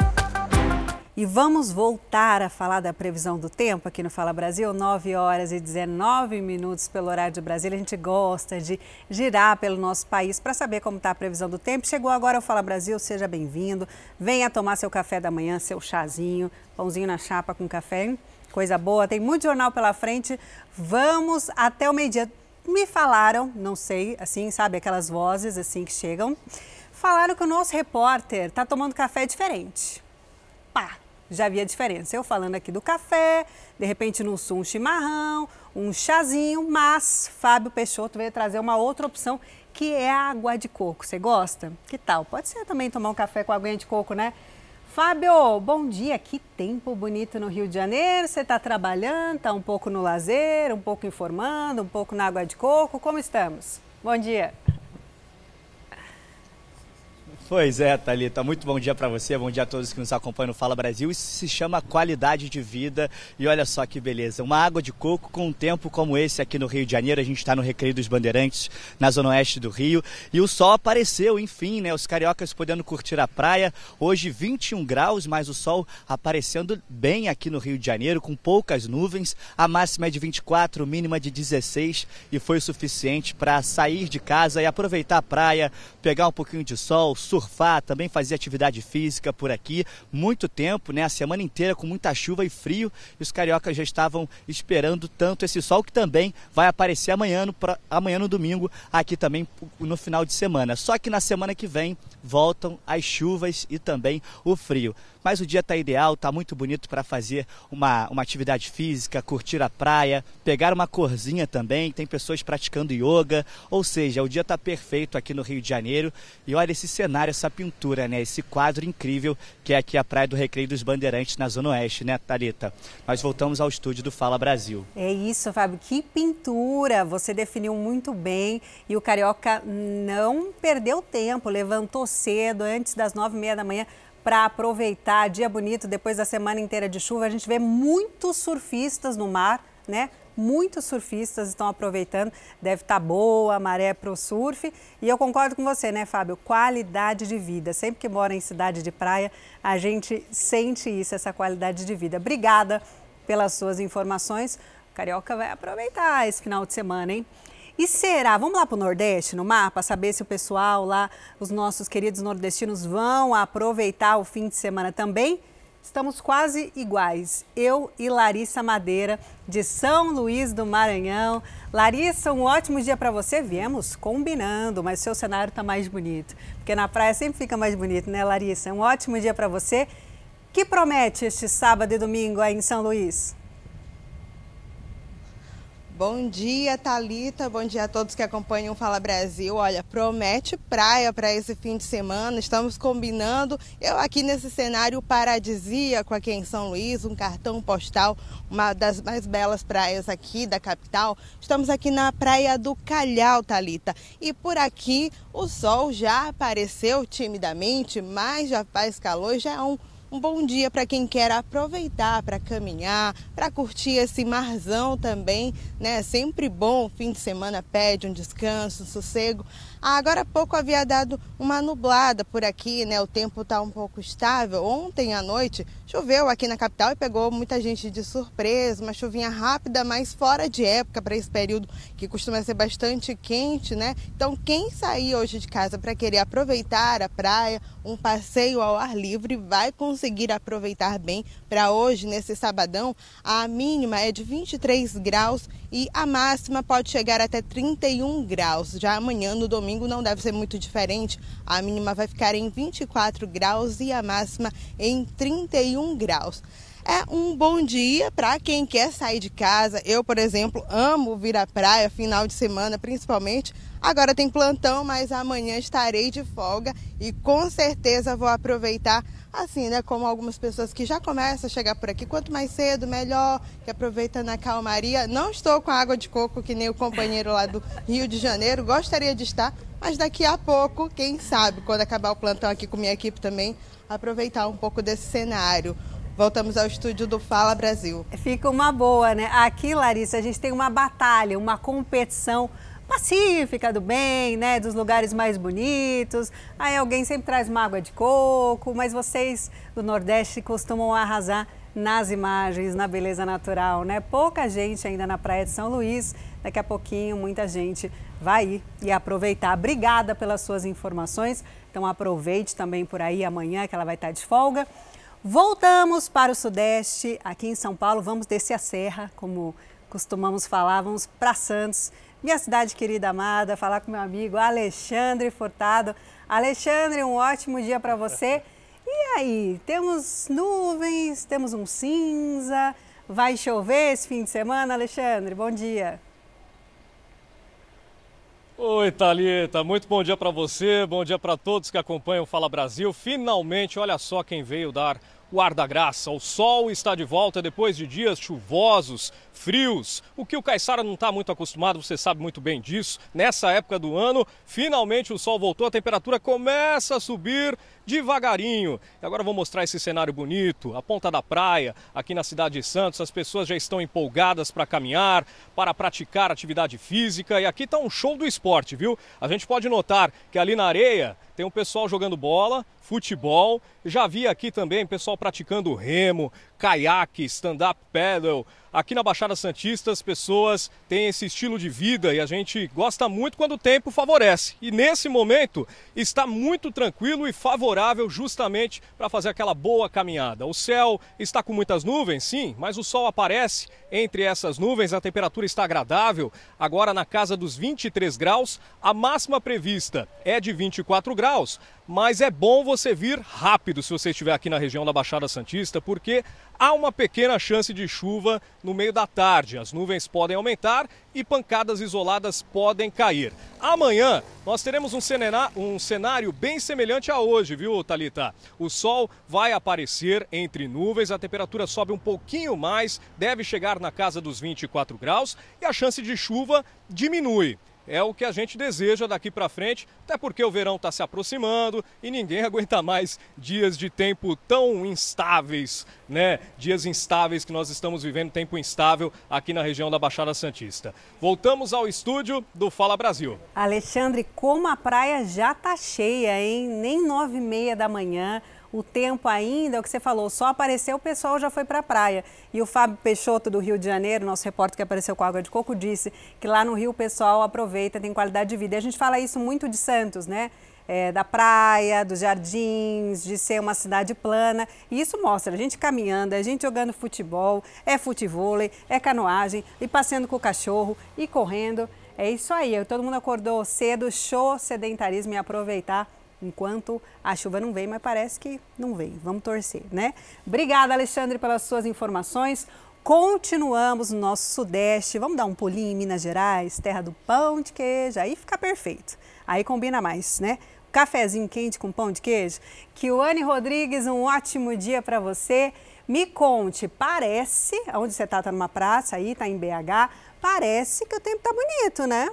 E vamos voltar a falar da previsão do tempo aqui no Fala Brasil, 9 horas e 19 minutos pelo horário de Brasília. A gente gosta de girar pelo nosso país para saber como está a previsão do tempo. Chegou agora o Fala Brasil, seja bem-vindo. Venha tomar seu café da manhã, seu chazinho, pãozinho na chapa com café, hein? coisa boa. Tem muito jornal pela frente. Vamos até o meio-dia. Me falaram, não sei, assim, sabe, aquelas vozes assim que chegam. Falaram que o nosso repórter está tomando café diferente. Pá, já havia diferença. Eu falando aqui do café, de repente no sul um chimarrão, um chazinho, mas Fábio Peixoto veio trazer uma outra opção que é a água de coco. Você gosta? Que tal? Pode ser também tomar um café com água de coco, né? Fábio, bom dia. Que tempo bonito no Rio de Janeiro. Você está trabalhando, está um pouco no lazer, um pouco informando, um pouco na água de coco. Como estamos? Bom dia. Pois é, Thalita, muito bom dia para você, bom dia a todos que nos acompanham no Fala Brasil. Isso se chama qualidade de vida e olha só que beleza, uma água de coco com um tempo como esse aqui no Rio de Janeiro. A gente está no Recreio dos Bandeirantes, na zona oeste do Rio, e o sol apareceu, enfim, né? Os cariocas podendo curtir a praia. Hoje 21 graus, mas o sol aparecendo bem aqui no Rio de Janeiro, com poucas nuvens. A máxima é de 24, mínima de 16 e foi o suficiente para sair de casa e aproveitar a praia, pegar um pouquinho de sol, surfar, também fazer atividade física por aqui. Muito tempo, né? A semana inteira com muita chuva e frio. E os cariocas já estavam esperando tanto esse sol que também vai aparecer amanhã no, amanhã no domingo, aqui também no final de semana. Só que na semana que vem voltam as chuvas e também o frio. Mas o dia está ideal, está muito bonito para fazer uma, uma atividade física, curtir a praia, pegar uma corzinha também. Tem pessoas praticando yoga, ou seja, o dia está perfeito aqui no Rio de Janeiro. E olha esse cenário, essa pintura, né? Esse quadro incrível que é aqui a Praia do Recreio dos Bandeirantes, na Zona Oeste, né, Thalita? Nós voltamos ao estúdio do Fala Brasil. É isso, Fábio. Que pintura! Você definiu muito bem. E o Carioca não perdeu tempo, levantou cedo, antes das nove e meia da manhã para aproveitar. Dia bonito, depois da semana inteira de chuva, a gente vê muitos surfistas no mar, né? Muitos surfistas estão aproveitando, deve estar tá boa a maré para o surf. E eu concordo com você, né, Fábio? Qualidade de vida. Sempre que mora em cidade de praia, a gente sente isso, essa qualidade de vida. Obrigada pelas suas informações. O Carioca vai aproveitar esse final de semana, hein? E será? Vamos lá para o Nordeste, no mapa, saber se o pessoal lá, os nossos queridos nordestinos, vão aproveitar o fim de semana também? Estamos quase iguais. Eu e Larissa Madeira, de São Luís do Maranhão. Larissa, um ótimo dia para você. Viemos combinando, mas seu cenário está mais bonito. Porque na praia sempre fica mais bonito, né, Larissa? Um ótimo dia para você. Que promete este sábado e domingo aí em São Luís? Bom dia, Talita. Bom dia a todos que acompanham o Fala Brasil. Olha, promete praia para esse fim de semana. Estamos combinando. Eu aqui nesse cenário paradisíaco aqui em São Luís, um cartão postal, uma das mais belas praias aqui da capital. Estamos aqui na Praia do Calhau, Talita. E por aqui o sol já apareceu timidamente, mas já faz calor, já é um um bom dia para quem quer aproveitar para caminhar, para curtir esse marzão também, né? Sempre bom, fim de semana pede um descanso, um sossego. Ah, agora há pouco havia dado uma nublada por aqui, né? O tempo está um pouco estável. Ontem à noite choveu aqui na capital e pegou muita gente de surpresa, uma chuvinha rápida, mas fora de época para esse período que costuma ser bastante quente, né? Então, quem sair hoje de casa para querer aproveitar a praia, um passeio ao ar livre, vai conseguir aproveitar bem. Para hoje, nesse sabadão, a mínima é de 23 graus e a máxima pode chegar até 31 graus. Já amanhã, no domingo, não deve ser muito diferente. A mínima vai ficar em 24 graus e a máxima em 31 graus. É um bom dia para quem quer sair de casa. Eu, por exemplo, amo vir à praia final de semana, principalmente. Agora tem plantão, mas amanhã estarei de folga e com certeza vou aproveitar assim, né? Como algumas pessoas que já começam a chegar por aqui, quanto mais cedo, melhor, que aproveita na calmaria. Não estou com água de coco que nem o companheiro lá do Rio de Janeiro, gostaria de estar, mas daqui a pouco, quem sabe, quando acabar o plantão aqui com minha equipe também, aproveitar um pouco desse cenário. Voltamos ao estúdio do Fala Brasil. Fica uma boa, né? Aqui, Larissa, a gente tem uma batalha, uma competição pacífica do bem, né? Dos lugares mais bonitos. Aí alguém sempre traz uma água de coco, mas vocês do Nordeste costumam arrasar nas imagens, na beleza natural, né? Pouca gente ainda na Praia de São Luís. Daqui a pouquinho muita gente vai ir e aproveitar. Obrigada pelas suas informações. Então aproveite também por aí amanhã que ela vai estar de folga. Voltamos para o Sudeste, aqui em São Paulo. Vamos descer a serra, como costumamos falar, vamos para Santos minha cidade querida amada, falar com meu amigo Alexandre Furtado. Alexandre, um ótimo dia para você. E aí, temos nuvens, temos um cinza, vai chover esse fim de semana, Alexandre? Bom dia. Oi, Thalita, muito bom dia para você, bom dia para todos que acompanham o Fala Brasil. Finalmente, olha só quem veio dar o ar da graça. O sol está de volta depois de dias chuvosos, frios, o que o Caiçara não está muito acostumado, você sabe muito bem disso. Nessa época do ano, finalmente o sol voltou, a temperatura começa a subir devagarinho. E agora vou mostrar esse cenário bonito, a ponta da praia, aqui na cidade de Santos. As pessoas já estão empolgadas para caminhar, para praticar atividade física. E aqui está um show do esporte, viu? A gente pode notar que ali na areia tem um pessoal jogando bola, futebol. Já vi aqui também pessoal praticando remo, caiaque, stand-up paddle. Aqui na Baixada Santista as pessoas têm esse estilo de vida e a gente gosta muito quando o tempo favorece. E nesse momento está muito tranquilo e favorável justamente para fazer aquela boa caminhada. O céu está com muitas nuvens, sim, mas o sol aparece entre essas nuvens, a temperatura está agradável, agora na casa dos 23 graus. A máxima prevista é de 24 graus mas é bom você vir rápido se você estiver aqui na região da Baixada Santista, porque há uma pequena chance de chuva no meio da tarde. As nuvens podem aumentar e pancadas isoladas podem cair. Amanhã nós teremos um cenário, um cenário bem semelhante a hoje, viu, Talita? O sol vai aparecer entre nuvens, a temperatura sobe um pouquinho mais, deve chegar na casa dos 24 graus e a chance de chuva diminui é o que a gente deseja daqui para frente, até porque o verão está se aproximando e ninguém [LAUGHS] aguenta mais dias de tempo tão instáveis, né? Dias instáveis que nós estamos vivendo, tempo instável aqui na região da Baixada Santista. Voltamos ao estúdio do Fala Brasil. Alexandre, como a praia já tá cheia, hein? Nem nove e meia da manhã o tempo ainda, é o que você falou, só apareceu, o pessoal já foi para a praia. E o Fábio Peixoto, do Rio de Janeiro, nosso repórter que apareceu com água de coco, disse que lá no Rio o pessoal aproveita, tem qualidade de vida. E a gente fala isso muito de Santos, né? É, da praia, dos jardins, de ser uma cidade plana. E isso mostra a gente caminhando, a gente jogando futebol, é futevôlei, é canoagem, e passeando com o cachorro, e correndo. É isso aí, todo mundo acordou cedo, show sedentarismo e aproveitar enquanto a chuva não vem, mas parece que não vem. Vamos torcer, né? Obrigada, Alexandre, pelas suas informações. Continuamos no nosso Sudeste. Vamos dar um pulinho em Minas Gerais, terra do pão de queijo. Aí fica perfeito. Aí combina mais, né? Cafezinho quente com pão de queijo. Kiwane Rodrigues, um ótimo dia para você. Me conte, parece, onde você está, está numa praça aí, está em BH, parece que o tempo está bonito, né?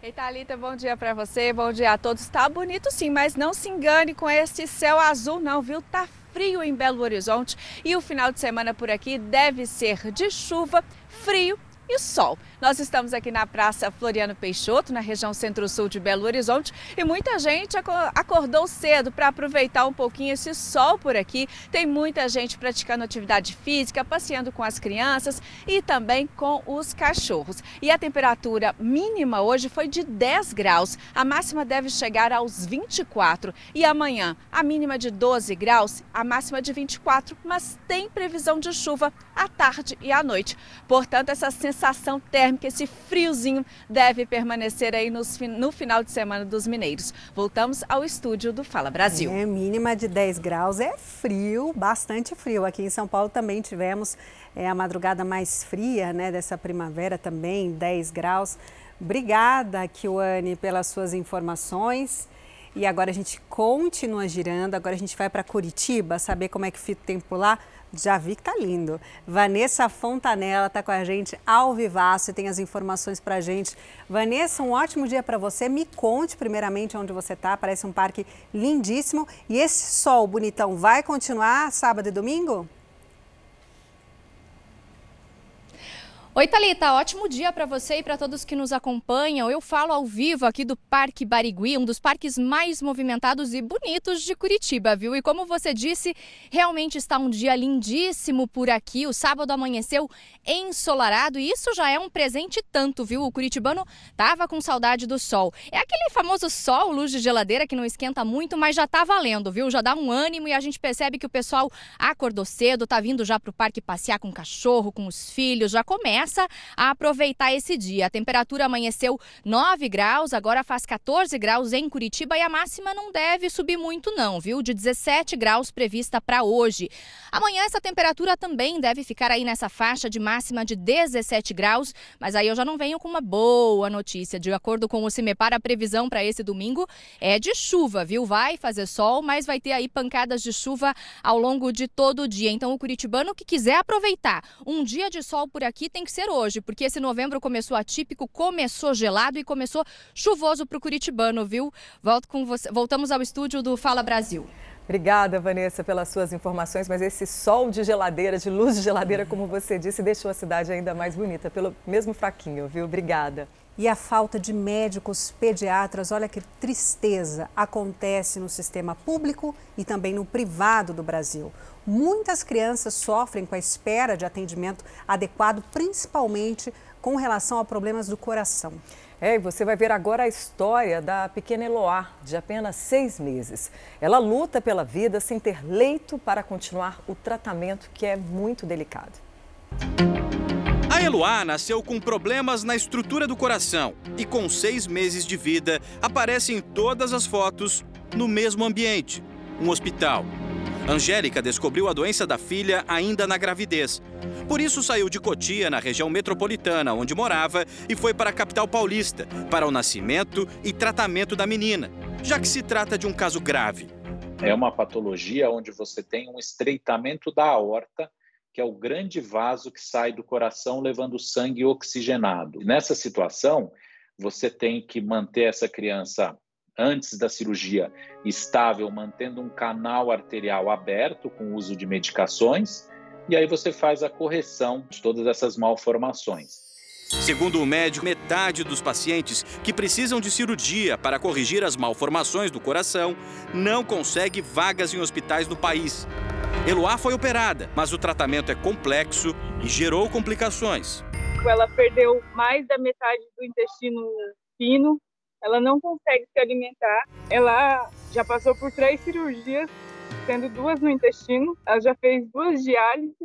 Ei, Thalita, bom dia para você, bom dia a todos. Tá bonito sim, mas não se engane com este céu azul não, viu? Tá frio em Belo Horizonte e o final de semana por aqui deve ser de chuva, frio e sol. Nós estamos aqui na Praça Floriano Peixoto, na região centro-sul de Belo Horizonte, e muita gente acordou cedo para aproveitar um pouquinho esse sol por aqui. Tem muita gente praticando atividade física, passeando com as crianças e também com os cachorros. E a temperatura mínima hoje foi de 10 graus, a máxima deve chegar aos 24 e amanhã a mínima de 12 graus, a máxima de 24, mas tem previsão de chuva à tarde e à noite. Portanto, essa sensação térmica térmica, esse friozinho deve permanecer aí nos, no final de semana dos mineiros. Voltamos ao estúdio do Fala Brasil. É, mínima de 10 graus, é frio, bastante frio. Aqui em São Paulo também tivemos é, a madrugada mais fria né, dessa primavera também, 10 graus. Obrigada, Kiwane, pelas suas informações. E agora a gente continua girando, agora a gente vai para Curitiba, saber como é que fica o tempo lá. Já vi que tá lindo. Vanessa Fontanella está com a gente ao vivaço e tem as informações para a gente. Vanessa, um ótimo dia para você. Me conte primeiramente onde você está. Parece um parque lindíssimo. E esse sol bonitão vai continuar sábado e domingo? Oi, Thalita, ótimo dia para você e para todos que nos acompanham. Eu falo ao vivo aqui do Parque Barigui, um dos parques mais movimentados e bonitos de Curitiba, viu? E como você disse, realmente está um dia lindíssimo por aqui. O sábado amanheceu ensolarado e isso já é um presente tanto, viu? O curitibano tava com saudade do sol. É aquele famoso sol, luz de geladeira que não esquenta muito, mas já tá valendo, viu? Já dá um ânimo e a gente percebe que o pessoal acordou cedo, tá vindo já pro parque passear com o cachorro, com os filhos, já começa a aproveitar esse dia. A temperatura amanheceu 9 graus, agora faz 14 graus em Curitiba e a máxima não deve subir muito não, viu? De 17 graus prevista para hoje. Amanhã essa temperatura também deve ficar aí nessa faixa de máxima de 17 graus, mas aí eu já não venho com uma boa notícia. De acordo com o CIMEPAR, a previsão para esse domingo é de chuva, viu? Vai fazer sol, mas vai ter aí pancadas de chuva ao longo de todo o dia. Então o curitibano que quiser aproveitar um dia de sol por aqui tem que ser hoje, porque esse novembro começou atípico, começou gelado e começou chuvoso para o curitibano, viu? Volto com você. Voltamos ao estúdio do Fala Brasil. Obrigada, Vanessa, pelas suas informações, mas esse sol de geladeira, de luz de geladeira, como você disse, deixou a cidade ainda mais bonita, pelo mesmo fraquinho, viu? Obrigada. E a falta de médicos pediatras, olha que tristeza, acontece no sistema público e também no privado do Brasil. Muitas crianças sofrem com a espera de atendimento adequado, principalmente com relação a problemas do coração. É, e você vai ver agora a história da pequena Eloá, de apenas seis meses. Ela luta pela vida sem ter leito para continuar o tratamento, que é muito delicado. A Eloá nasceu com problemas na estrutura do coração e, com seis meses de vida, aparece em todas as fotos no mesmo ambiente um hospital. Angélica descobriu a doença da filha ainda na gravidez. Por isso saiu de Cotia, na região metropolitana onde morava, e foi para a capital paulista para o nascimento e tratamento da menina, já que se trata de um caso grave. É uma patologia onde você tem um estreitamento da aorta, que é o grande vaso que sai do coração levando sangue oxigenado. Nessa situação, você tem que manter essa criança antes da cirurgia estável, mantendo um canal arterial aberto com o uso de medicações, e aí você faz a correção de todas essas malformações. Segundo o médico, metade dos pacientes que precisam de cirurgia para corrigir as malformações do coração não consegue vagas em hospitais no país. Eloá foi operada, mas o tratamento é complexo e gerou complicações. Ela perdeu mais da metade do intestino fino, ela não consegue se alimentar. Ela já passou por três cirurgias, sendo duas no intestino. Ela já fez duas diálises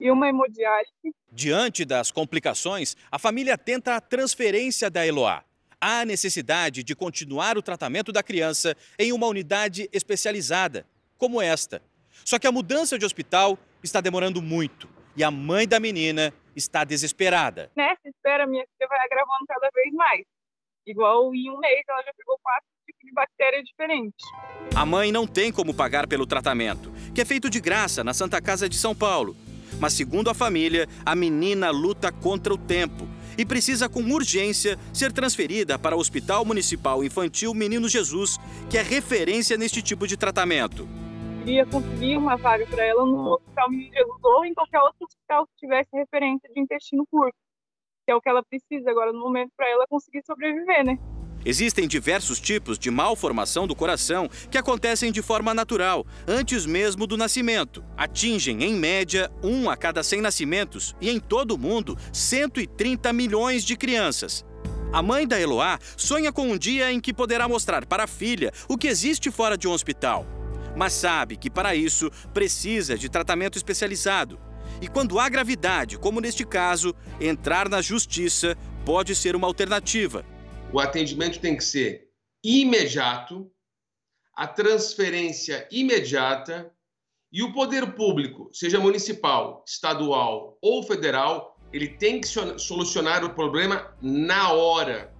e uma hemodiálise. Diante das complicações, a família tenta a transferência da Eloá. Há necessidade de continuar o tratamento da criança em uma unidade especializada, como esta. Só que a mudança de hospital está demorando muito e a mãe da menina está desesperada. Nessa espera, minha filha vai agravando cada vez mais. Igual em um mês ela já pegou quatro tipos de bactérias diferentes. A mãe não tem como pagar pelo tratamento, que é feito de graça na Santa Casa de São Paulo. Mas, segundo a família, a menina luta contra o tempo e precisa, com urgência, ser transferida para o Hospital Municipal Infantil Menino Jesus, que é referência neste tipo de tratamento. Queria conseguir uma vaga para ela no Hospital Menino Jesus ou em qualquer outro hospital que tivesse referência de intestino curto é o que ela precisa agora no momento para ela conseguir sobreviver, né? Existem diversos tipos de malformação do coração que acontecem de forma natural, antes mesmo do nascimento. Atingem, em média, um a cada 100 nascimentos e, em todo o mundo, 130 milhões de crianças. A mãe da Eloá sonha com um dia em que poderá mostrar para a filha o que existe fora de um hospital. Mas sabe que, para isso, precisa de tratamento especializado e quando há gravidade, como neste caso, entrar na justiça pode ser uma alternativa. O atendimento tem que ser imediato, a transferência imediata e o poder público, seja municipal, estadual ou federal, ele tem que solucionar o problema na hora,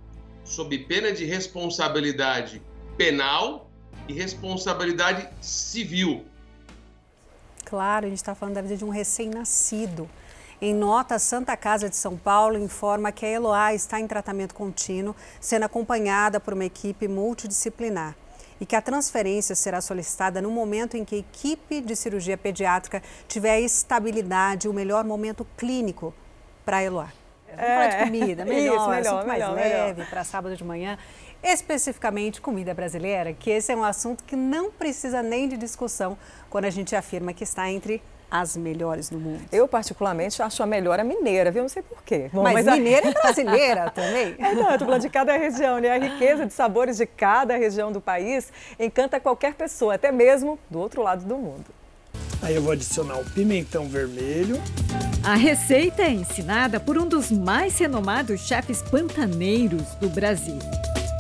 sob pena de responsabilidade penal e responsabilidade civil. Claro, a gente está falando da vida de um recém-nascido. Em nota, a Santa Casa de São Paulo informa que a Eloá está em tratamento contínuo, sendo acompanhada por uma equipe multidisciplinar e que a transferência será solicitada no momento em que a equipe de cirurgia pediátrica tiver estabilidade e o melhor momento clínico para Eloá. Vamos é, falar de comida, melhor, [LAUGHS] isso, melhor, mais melhor, leve para sábado de manhã especificamente comida brasileira, que esse é um assunto que não precisa nem de discussão quando a gente afirma que está entre as melhores no mundo. Eu, particularmente, acho a melhor a mineira, viu? Não sei porquê. mas, mas mineira a... é brasileira [LAUGHS] também. É, não, eu tô falando de cada região, né? A riqueza de sabores de cada região do país encanta qualquer pessoa, até mesmo do outro lado do mundo. Aí eu vou adicionar o pimentão vermelho A receita é ensinada por um dos mais renomados chefes pantaneiros do Brasil.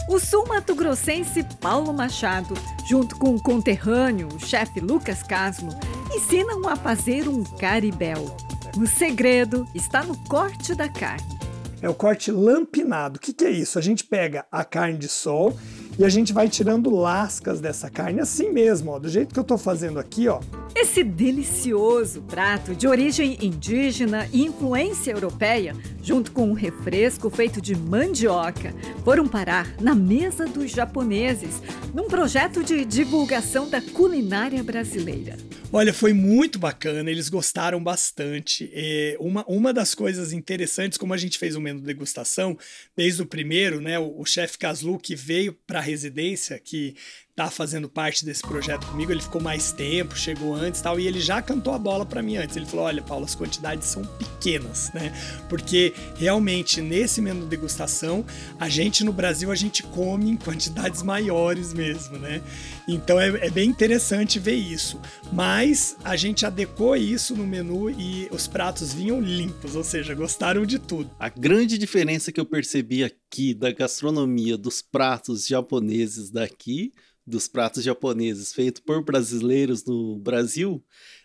O sul-mato-grossense Paulo Machado, junto com o conterrâneo, o chefe Lucas Caslo, ensinam a fazer um caribel. O segredo está no corte da carne. É o corte lampinado. O que, que é isso? A gente pega a carne de sol e a gente vai tirando lascas dessa carne assim mesmo, ó, do jeito que eu estou fazendo aqui, ó. Esse delicioso prato de origem indígena e influência europeia, junto com um refresco feito de mandioca, foram parar na mesa dos japoneses, num projeto de divulgação da culinária brasileira. Olha, foi muito bacana, eles gostaram bastante. É, uma, uma das coisas interessantes, como a gente fez o menu degustação, desde o primeiro, né, o, o chefe Caslu que veio para residência, que tá fazendo parte desse projeto comigo, ele ficou mais tempo, chegou antes tal, e ele já cantou a bola para mim antes. Ele falou: Olha, Paulo, as quantidades são pequenas, né? Porque realmente nesse menu degustação, a gente no Brasil a gente come em quantidades maiores mesmo, né? Então é, é bem interessante ver isso. Mas a gente adequou isso no menu e os pratos vinham limpos, ou seja, gostaram de tudo. A grande diferença que eu percebi aqui da gastronomia dos pratos japoneses daqui dos pratos japoneses feitos por brasileiros no Brasil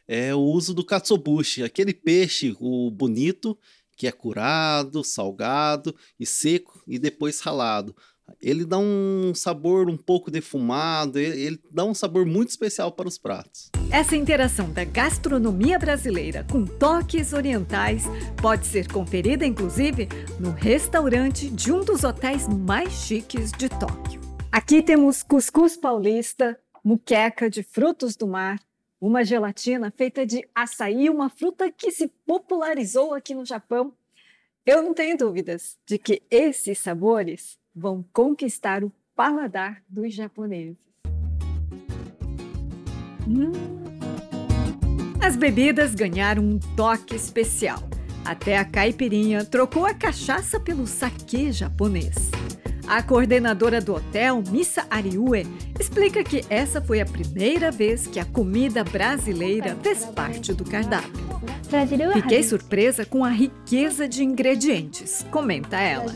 é o uso do katsuobushi, aquele peixe o bonito que é curado, salgado e seco e depois ralado. Ele dá um sabor um pouco defumado, ele dá um sabor muito especial para os pratos. Essa interação da gastronomia brasileira com toques orientais pode ser conferida, inclusive, no restaurante de um dos hotéis mais chiques de Tóquio. Aqui temos cuscuz paulista, muqueca de frutos do mar, uma gelatina feita de açaí, uma fruta que se popularizou aqui no Japão. Eu não tenho dúvidas de que esses sabores vão conquistar o paladar dos japoneses. Hum. As bebidas ganharam um toque especial. Até a caipirinha trocou a cachaça pelo saquê japonês. A coordenadora do hotel, Missa Ariue, explica que essa foi a primeira vez que a comida brasileira fez parte do cardápio. Fiquei surpresa com a riqueza de ingredientes, comenta ela.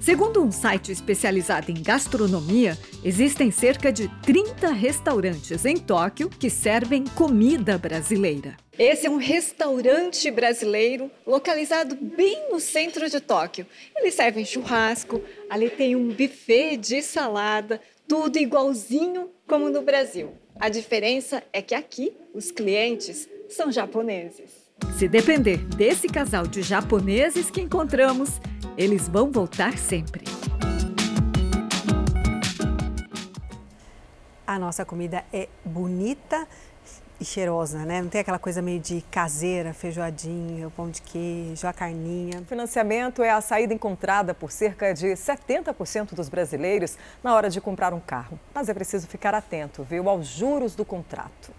Segundo um site especializado em gastronomia, existem cerca de 30 restaurantes em Tóquio que servem comida brasileira. Esse é um restaurante brasileiro localizado bem no centro de Tóquio. Eles servem churrasco, ali tem um buffet de salada, tudo igualzinho como no Brasil. A diferença é que aqui os clientes são japoneses. Se depender desse casal de japoneses que encontramos, eles vão voltar sempre. A nossa comida é bonita e cheirosa, né? Não tem aquela coisa meio de caseira, feijoadinha, pão de queijo, a carninha. O financiamento é a saída encontrada por cerca de 70% dos brasileiros na hora de comprar um carro. Mas é preciso ficar atento, viu, aos juros do contrato.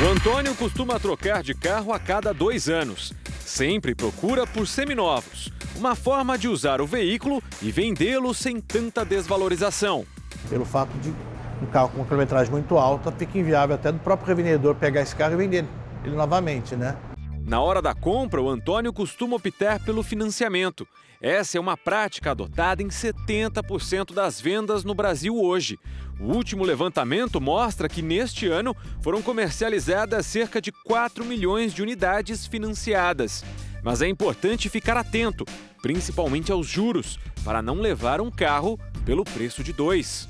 O Antônio costuma trocar de carro a cada dois anos. Sempre procura por seminovos. Uma forma de usar o veículo e vendê-lo sem tanta desvalorização. Pelo fato de um carro com uma quilometragem muito alta, fica inviável até do próprio revendedor pegar esse carro e vender ele novamente, né? Na hora da compra, o Antônio costuma optar pelo financiamento. Essa é uma prática adotada em 70% das vendas no Brasil hoje. O último levantamento mostra que neste ano foram comercializadas cerca de 4 milhões de unidades financiadas. Mas é importante ficar atento, principalmente aos juros, para não levar um carro pelo preço de dois.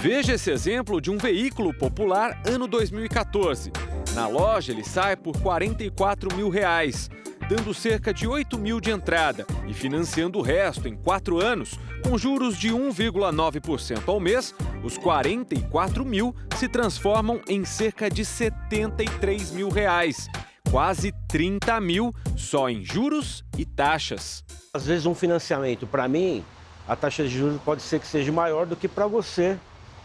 Veja esse exemplo de um veículo popular ano 2014. Na loja ele sai por 44 mil reais, dando cerca de 8 mil de entrada e financiando o resto em quatro anos, com juros de 1,9% ao mês, os 44 mil se transformam em cerca de 73 mil reais. Quase 30 mil só em juros e taxas. Às vezes um financiamento, para mim, a taxa de juros pode ser que seja maior do que para você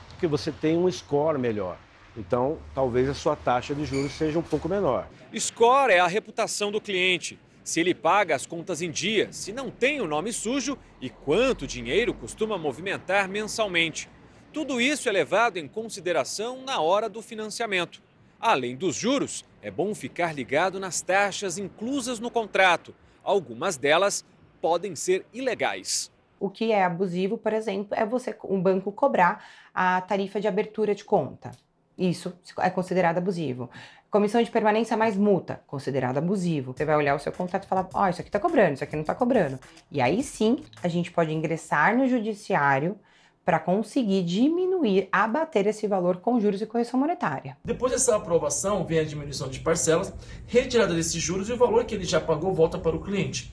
porque você tem um score melhor. Então, talvez a sua taxa de juros seja um pouco menor. Score é a reputação do cliente. Se ele paga as contas em dia, se não tem o nome sujo e quanto dinheiro costuma movimentar mensalmente. Tudo isso é levado em consideração na hora do financiamento. Além dos juros, é bom ficar ligado nas taxas inclusas no contrato. Algumas delas podem ser ilegais. O que é abusivo, por exemplo, é você, um banco cobrar a tarifa de abertura de conta. Isso é considerado abusivo. Comissão de permanência mais multa, considerado abusivo. Você vai olhar o seu contrato e falar: Ó, oh, isso aqui tá cobrando, isso aqui não tá cobrando. E aí sim, a gente pode ingressar no judiciário para conseguir diminuir, abater esse valor com juros e correção monetária. Depois dessa aprovação, vem a diminuição de parcelas, retirada desses juros e o valor que ele já pagou volta para o cliente.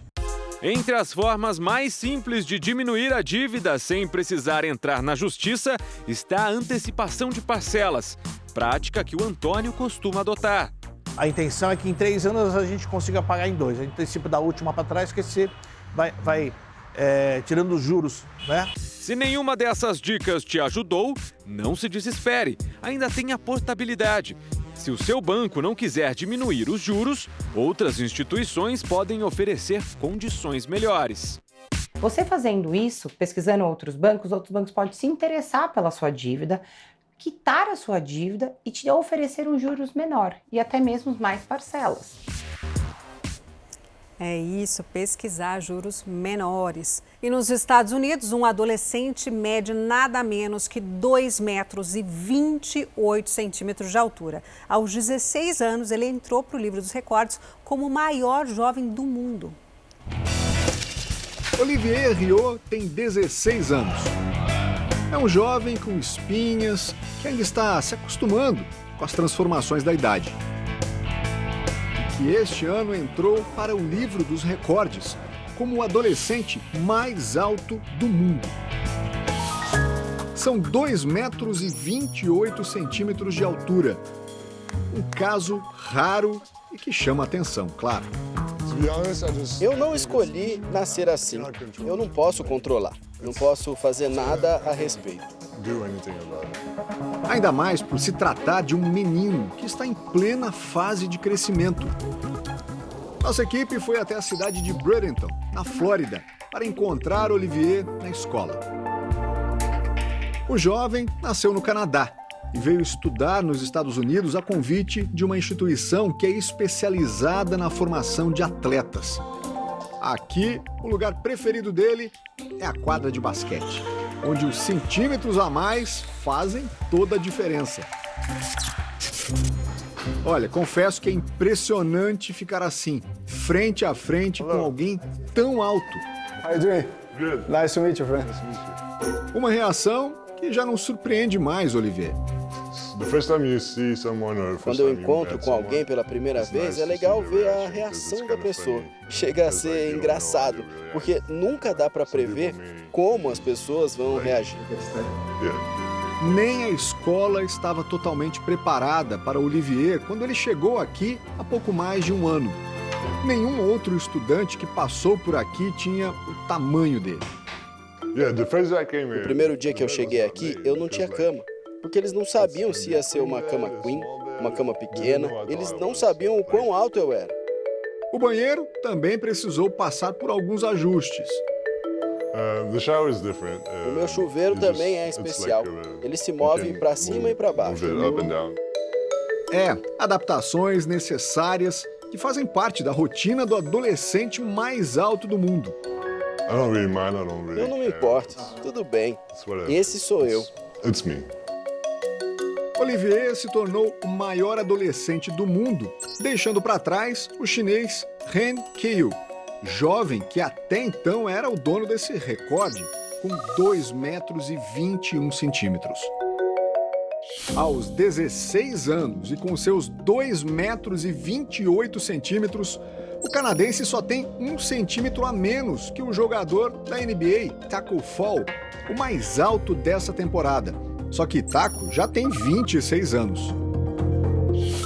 Entre as formas mais simples de diminuir a dívida sem precisar entrar na justiça está a antecipação de parcelas, prática que o Antônio costuma adotar. A intenção é que em três anos a gente consiga pagar em dois. A gente antecipa da última para trás, que você vai, vai é, tirando os juros, né? Se nenhuma dessas dicas te ajudou, não se desespere. Ainda tem a portabilidade. Se o seu banco não quiser diminuir os juros, outras instituições podem oferecer condições melhores. Você fazendo isso, pesquisando outros bancos, outros bancos podem se interessar pela sua dívida, quitar a sua dívida e te oferecer um juros menor e até mesmo mais parcelas. É isso, pesquisar juros menores. E nos Estados Unidos, um adolescente mede nada menos que 2 metros e 28 centímetros de altura. Aos 16 anos, ele entrou para o livro dos recordes como o maior jovem do mundo. Olivier Rio tem 16 anos. É um jovem com espinhas que ainda está se acostumando com as transformações da idade que este ano entrou para o livro dos recordes como o adolescente mais alto do mundo. São 2 metros e 28 centímetros de altura. Um caso raro e que chama atenção, claro. Eu não escolhi nascer assim. Eu não posso controlar. Não posso fazer nada a respeito. Ainda mais por se tratar de um menino que está em plena fase de crescimento. Nossa equipe foi até a cidade de Bradenton, na Flórida, para encontrar Olivier na escola. O jovem nasceu no Canadá e veio estudar nos Estados Unidos a convite de uma instituição que é especializada na formação de atletas. Aqui, o lugar preferido dele é a quadra de basquete onde os centímetros a mais fazem toda a diferença. Olha, confesso que é impressionante ficar assim, frente a frente com alguém tão alto. How you doing? Good. Nice to meet you, friend. Uma reação que já não surpreende mais, Olivier. Quando eu encontro com alguém pela primeira vez, é legal ver a reação da pessoa. Chega a ser engraçado, porque nunca dá para prever como as pessoas vão reagir. Nem a escola estava totalmente preparada para Olivier quando ele chegou aqui há pouco mais de um ano. Nenhum outro estudante que passou por aqui tinha o tamanho dele. O primeiro dia que eu cheguei aqui, eu não tinha cama porque eles não sabiam se ia ser uma cama queen, uma cama pequena, eles não sabiam o quão alto eu era. O banheiro também precisou passar por alguns ajustes. Uh, o meu chuveiro também é especial. Ele se move para cima e para baixo. É, adaptações necessárias que fazem parte da rotina do adolescente mais alto do mundo. Eu não me importo, tudo bem. Esse sou eu. Olivier se tornou o maior adolescente do mundo, deixando para trás o chinês Ren Kiu, jovem que até então era o dono desse recorde, com 2 metros e 21 centímetros. Aos 16 anos e com seus 2 metros e 28 centímetros, o canadense só tem um centímetro a menos que o jogador da NBA, Taco Fall, o mais alto dessa temporada. Só que Taco já tem 26 anos.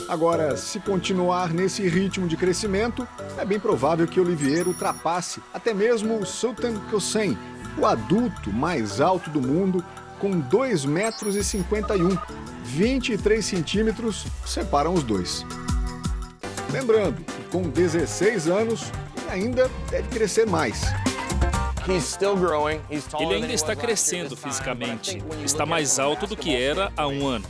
Agora, se continuar nesse ritmo de crescimento, é bem provável que Olivier ultrapasse até mesmo o Sultan Hussein, o adulto mais alto do mundo, com 2 metros e 51. 23 centímetros separam os dois. Lembrando que com 16 anos, ainda deve crescer mais. Ele ainda está crescendo fisicamente. Está mais alto do que era há um ano.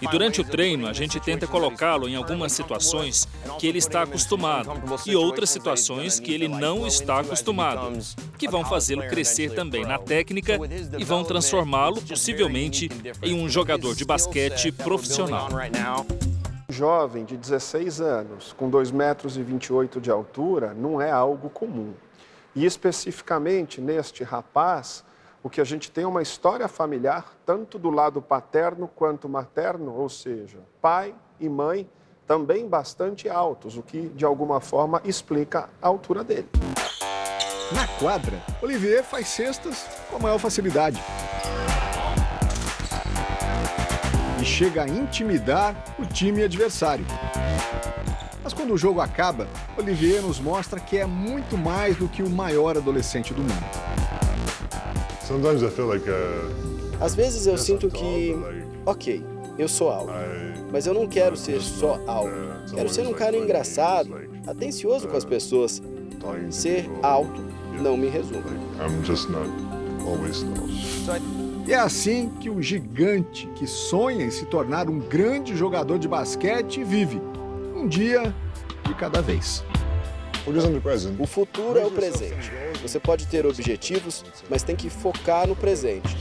E durante o treino, a gente tenta colocá-lo em algumas situações que ele está acostumado e outras situações que ele não está acostumado, que vão fazê-lo crescer também na técnica e vão transformá-lo, possivelmente, em um jogador de basquete profissional. Jovem de 16 anos, com 2,28 metros e 28 de altura, não é algo comum. E especificamente neste rapaz, o que a gente tem é uma história familiar, tanto do lado paterno quanto materno, ou seja, pai e mãe também bastante altos, o que de alguma forma explica a altura dele. Na quadra, Olivier faz cestas com a maior facilidade. E chega a intimidar o time adversário. Mas quando o jogo acaba, Olivier nos mostra que é muito mais do que o maior adolescente do mundo. Uh, Às vezes eu sinto que, ok, eu sou alto, mas eu não quero ser só alto. Quero ser um cara engraçado, atencioso com as pessoas. Ser alto não me resume. E é assim que o gigante que sonha em se tornar um grande jogador de basquete vive um dia de cada vez. O futuro é o presente. Você pode ter objetivos, mas tem que focar no presente.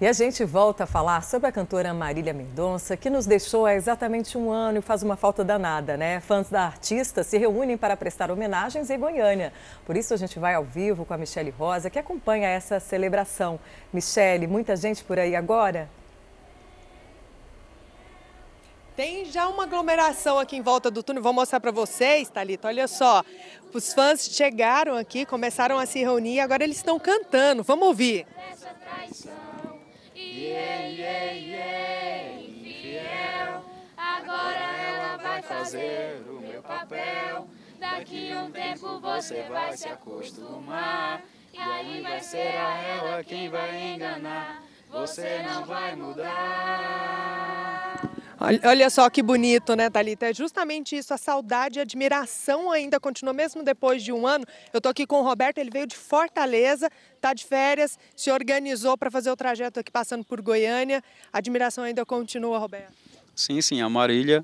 E a gente volta a falar sobre a cantora Marília Mendonça, que nos deixou há exatamente um ano e faz uma falta danada, né? Fãs da artista se reúnem para prestar homenagens em Goiânia. Por isso a gente vai ao vivo com a Michele Rosa, que acompanha essa celebração. Michele, muita gente por aí agora? Tem já uma aglomeração aqui em volta do túnel. Vou mostrar para vocês, Thalita. Olha só. Os fãs chegaram aqui, começaram a se reunir, agora eles estão cantando. Vamos ouvir. Essa traição. Yeah, yeah, yeah, infiel. Agora ela vai fazer o meu papel. Daqui a um tempo você vai se acostumar. E aí vai ser a ela quem vai enganar. Você não vai mudar. Olha só que bonito, né, Thalita? É justamente isso, a saudade e admiração ainda continua, mesmo depois de um ano. Eu estou aqui com o Roberto, ele veio de Fortaleza, está de férias, se organizou para fazer o trajeto aqui passando por Goiânia. A admiração ainda continua, Roberto? Sim, sim, a Marília,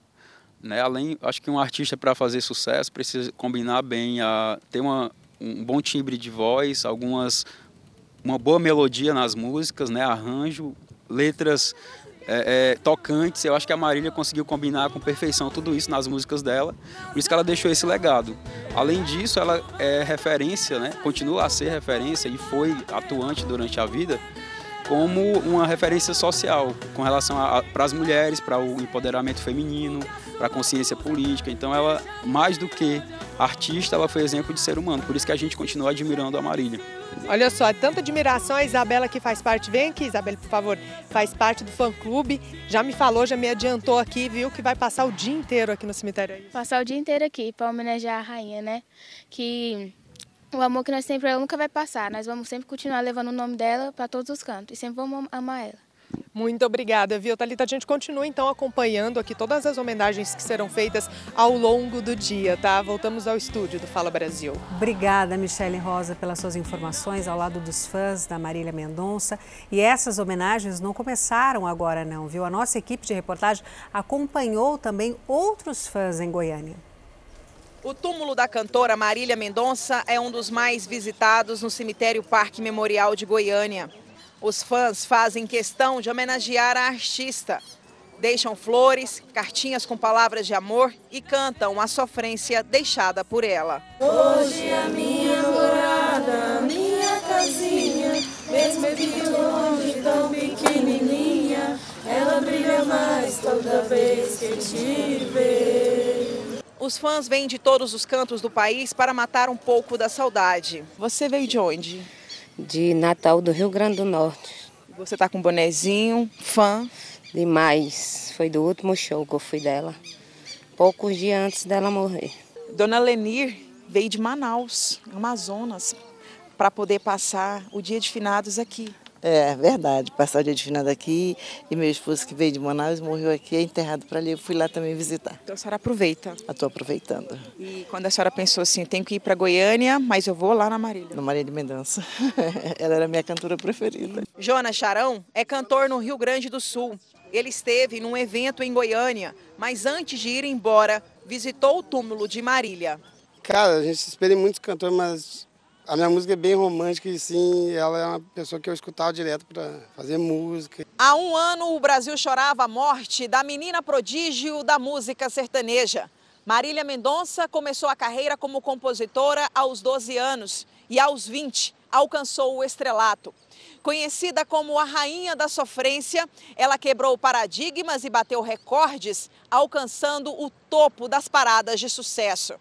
né, além, acho que um artista para fazer sucesso precisa combinar bem, a, ter uma, um bom timbre de voz, algumas uma boa melodia nas músicas, né, arranjo, letras é, é, tocantes. Eu acho que a Marília conseguiu combinar com perfeição tudo isso nas músicas dela. Por isso que ela deixou esse legado. Além disso, ela é referência, né? continua a ser referência e foi atuante durante a vida como uma referência social com relação para as mulheres, para o empoderamento feminino, para a consciência política. Então, ela, mais do que artista, ela foi exemplo de ser humano. Por isso que a gente continua admirando a Marília. Olha só, tanta admiração. A Isabela que faz parte, vem aqui, Isabela, por favor, faz parte do fã-clube. Já me falou, já me adiantou aqui, viu, que vai passar o dia inteiro aqui no cemitério. Passar o dia inteiro aqui para homenagear a rainha, né? Que o amor que nós temos por ela nunca vai passar. Nós vamos sempre continuar levando o nome dela para todos os cantos e sempre vamos amar ela. Muito obrigada, viu, Thalita? A gente continua então acompanhando aqui todas as homenagens que serão feitas ao longo do dia, tá? Voltamos ao estúdio do Fala Brasil. Obrigada, Michele Rosa, pelas suas informações ao lado dos fãs da Marília Mendonça. E essas homenagens não começaram agora, não, viu? A nossa equipe de reportagem acompanhou também outros fãs em Goiânia. O túmulo da cantora Marília Mendonça é um dos mais visitados no cemitério Parque Memorial de Goiânia. Os fãs fazem questão de homenagear a artista. Deixam flores, cartinhas com palavras de amor e cantam a sofrência deixada por ela. Hoje a minha morada, minha casinha, mesmo que longe, tão pequenininha, ela brilha mais toda vez que te vê. Os fãs vêm de todos os cantos do país para matar um pouco da saudade. Você veio de onde? de Natal do Rio Grande do Norte. Você está com um bonezinho, fã? Demais. Foi do último show que eu fui dela. Poucos dias antes dela morrer. Dona Lenir veio de Manaus, Amazonas, para poder passar o dia de finados aqui. É verdade, passar o dia de finado aqui e meu esposo que veio de Manaus morreu aqui, é enterrado para ali, eu fui lá também visitar. Então a senhora aproveita? Estou aproveitando. E quando a senhora pensou assim, tenho que ir para Goiânia, mas eu vou lá na Marília? Na Marília de Mendonça. [LAUGHS] Ela era a minha cantora preferida. Jonas Charão é cantor no Rio Grande do Sul. Ele esteve num evento em Goiânia, mas antes de ir embora, visitou o túmulo de Marília. Cara, a gente espera em muitos cantores, mas a minha música é bem romântica e sim, ela é uma pessoa que eu escutava direto para fazer música. Há um ano, o Brasil chorava a morte da menina prodígio da música sertaneja. Marília Mendonça começou a carreira como compositora aos 12 anos e aos 20 alcançou o estrelato. Conhecida como a rainha da sofrência, ela quebrou paradigmas e bateu recordes, alcançando o topo das paradas de sucesso.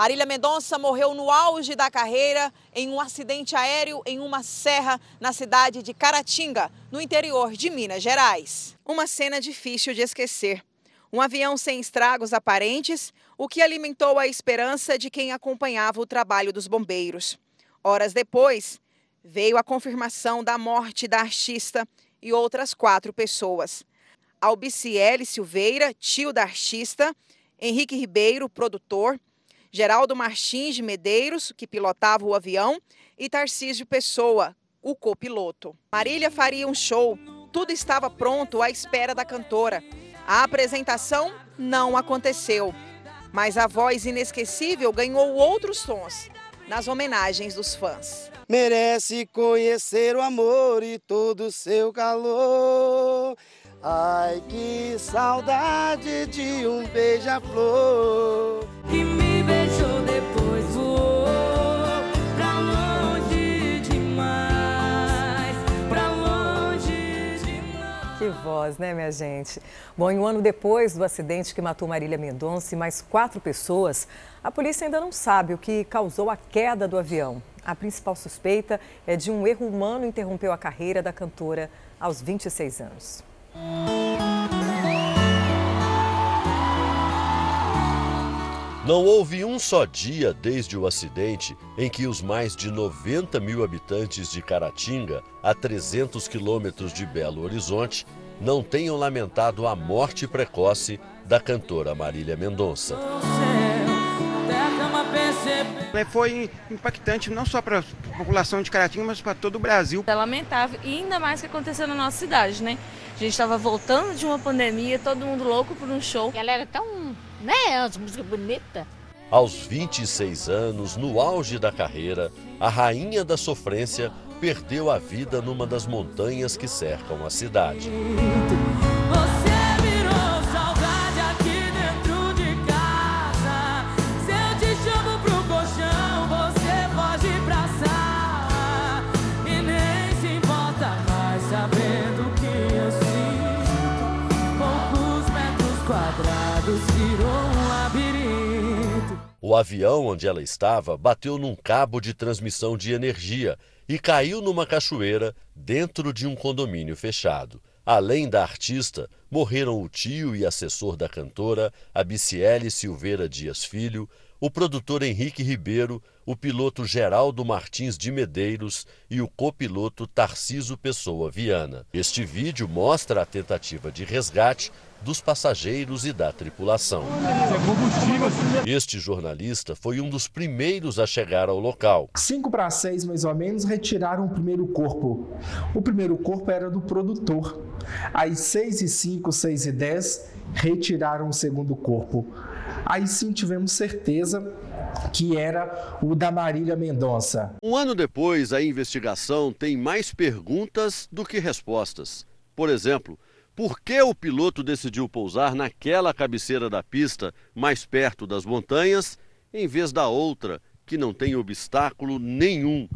Marília Mendonça morreu no auge da carreira em um acidente aéreo em uma serra na cidade de Caratinga, no interior de Minas Gerais. Uma cena difícil de esquecer. Um avião sem estragos aparentes, o que alimentou a esperança de quem acompanhava o trabalho dos bombeiros. Horas depois, veio a confirmação da morte da artista e outras quatro pessoas. Albiciele Silveira, tio da artista, Henrique Ribeiro, produtor, Geraldo Martins de Medeiros, que pilotava o avião, e Tarcísio Pessoa, o copiloto. Marília faria um show, tudo estava pronto à espera da cantora. A apresentação não aconteceu, mas a voz inesquecível ganhou outros tons nas homenagens dos fãs. Merece conhecer o amor e todo o seu calor. Ai, que saudade de um beija-flor. Que me beijou depois voou pra longe demais, pra longe demais. Que voz, né, minha gente? Bom, e um ano depois do acidente que matou Marília Mendonça e mais quatro pessoas, a polícia ainda não sabe o que causou a queda do avião. A principal suspeita é de um erro humano interrompeu a carreira da cantora aos 26 anos. Não houve um só dia desde o acidente em que os mais de 90 mil habitantes de Caratinga, a 300 quilômetros de Belo Horizonte, não tenham lamentado a morte precoce da cantora Marília Mendonça. Foi impactante não só para a população de Caratinga, mas para todo o Brasil. É lamentável e ainda mais que aconteceu na nossa cidade, né? A gente estava voltando de uma pandemia, todo mundo louco por um show. Ela era tão, né, as músicas bonitas. Aos 26 anos, no auge da carreira, a rainha da sofrência perdeu a vida numa das montanhas que cercam a cidade. O avião onde ela estava bateu num cabo de transmissão de energia e caiu numa cachoeira dentro de um condomínio fechado. Além da artista, morreram o tio e assessor da cantora, Abiciele Silveira Dias Filho, o produtor Henrique Ribeiro, o piloto Geraldo Martins de Medeiros e o copiloto Tarciso Pessoa Viana. Este vídeo mostra a tentativa de resgate dos passageiros e da tripulação. Este jornalista foi um dos primeiros a chegar ao local. 5 para 6, mais ou menos, retiraram o primeiro corpo. O primeiro corpo era do produtor. Às 6 e 5, 6 e 10, retiraram o segundo corpo. Aí sim tivemos certeza que era o da Marília Mendonça. Um ano depois, a investigação tem mais perguntas do que respostas. Por exemplo, por que o piloto decidiu pousar naquela cabeceira da pista, mais perto das montanhas, em vez da outra, que não tem obstáculo nenhum?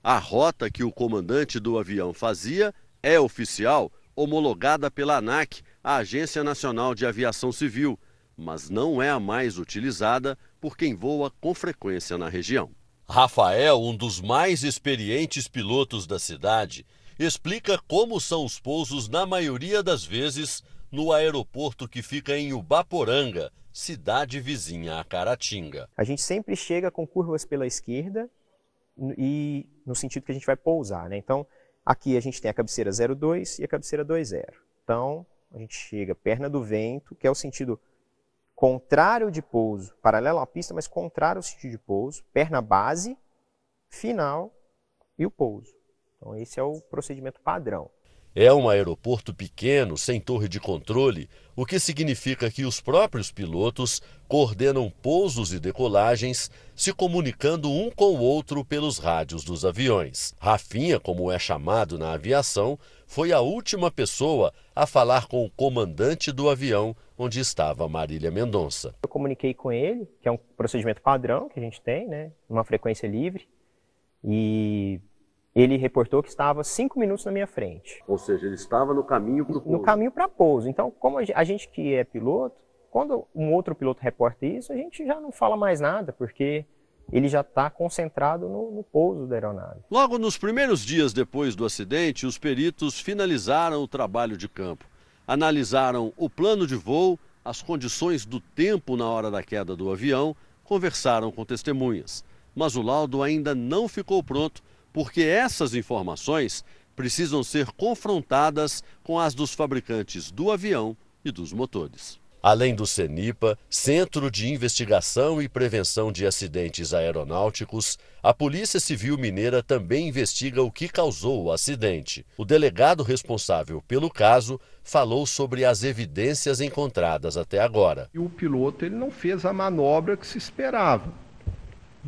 A rota que o comandante do avião fazia é oficial, homologada pela ANAC, a Agência Nacional de Aviação Civil, mas não é a mais utilizada por quem voa com frequência na região. Rafael, um dos mais experientes pilotos da cidade, explica como são os pousos na maioria das vezes no aeroporto que fica em Ubaporanga, cidade vizinha a Caratinga. A gente sempre chega com curvas pela esquerda e no sentido que a gente vai pousar, né? Então, Aqui a gente tem a cabeceira 02 e a cabeceira 20. Então, a gente chega perna do vento, que é o sentido contrário de pouso, paralelo à pista, mas contrário ao sentido de pouso, perna base, final e o pouso. Então, esse é o procedimento padrão. É um aeroporto pequeno, sem torre de controle, o que significa que os próprios pilotos coordenam pousos e decolagens, se comunicando um com o outro pelos rádios dos aviões. Rafinha, como é chamado na aviação, foi a última pessoa a falar com o comandante do avião onde estava Marília Mendonça. Eu comuniquei com ele, que é um procedimento padrão que a gente tem, né, uma frequência livre, e ele reportou que estava cinco minutos na minha frente. Ou seja, ele estava no caminho para o pouso. No caminho para pouso. Então, como a gente que é piloto, quando um outro piloto reporta isso, a gente já não fala mais nada, porque ele já está concentrado no, no, pouso da aeronave. Logo nos primeiros dias depois do acidente, os peritos finalizaram o trabalho de campo. Analisaram o plano de voo, as condições do tempo na hora da queda do avião, conversaram com testemunhas. Mas o laudo ainda não ficou pronto porque essas informações precisam ser confrontadas com as dos fabricantes do avião e dos motores. Além do CENIPA, Centro de Investigação e Prevenção de Acidentes Aeronáuticos, a Polícia Civil Mineira também investiga o que causou o acidente. O delegado responsável pelo caso falou sobre as evidências encontradas até agora. E o piloto ele não fez a manobra que se esperava.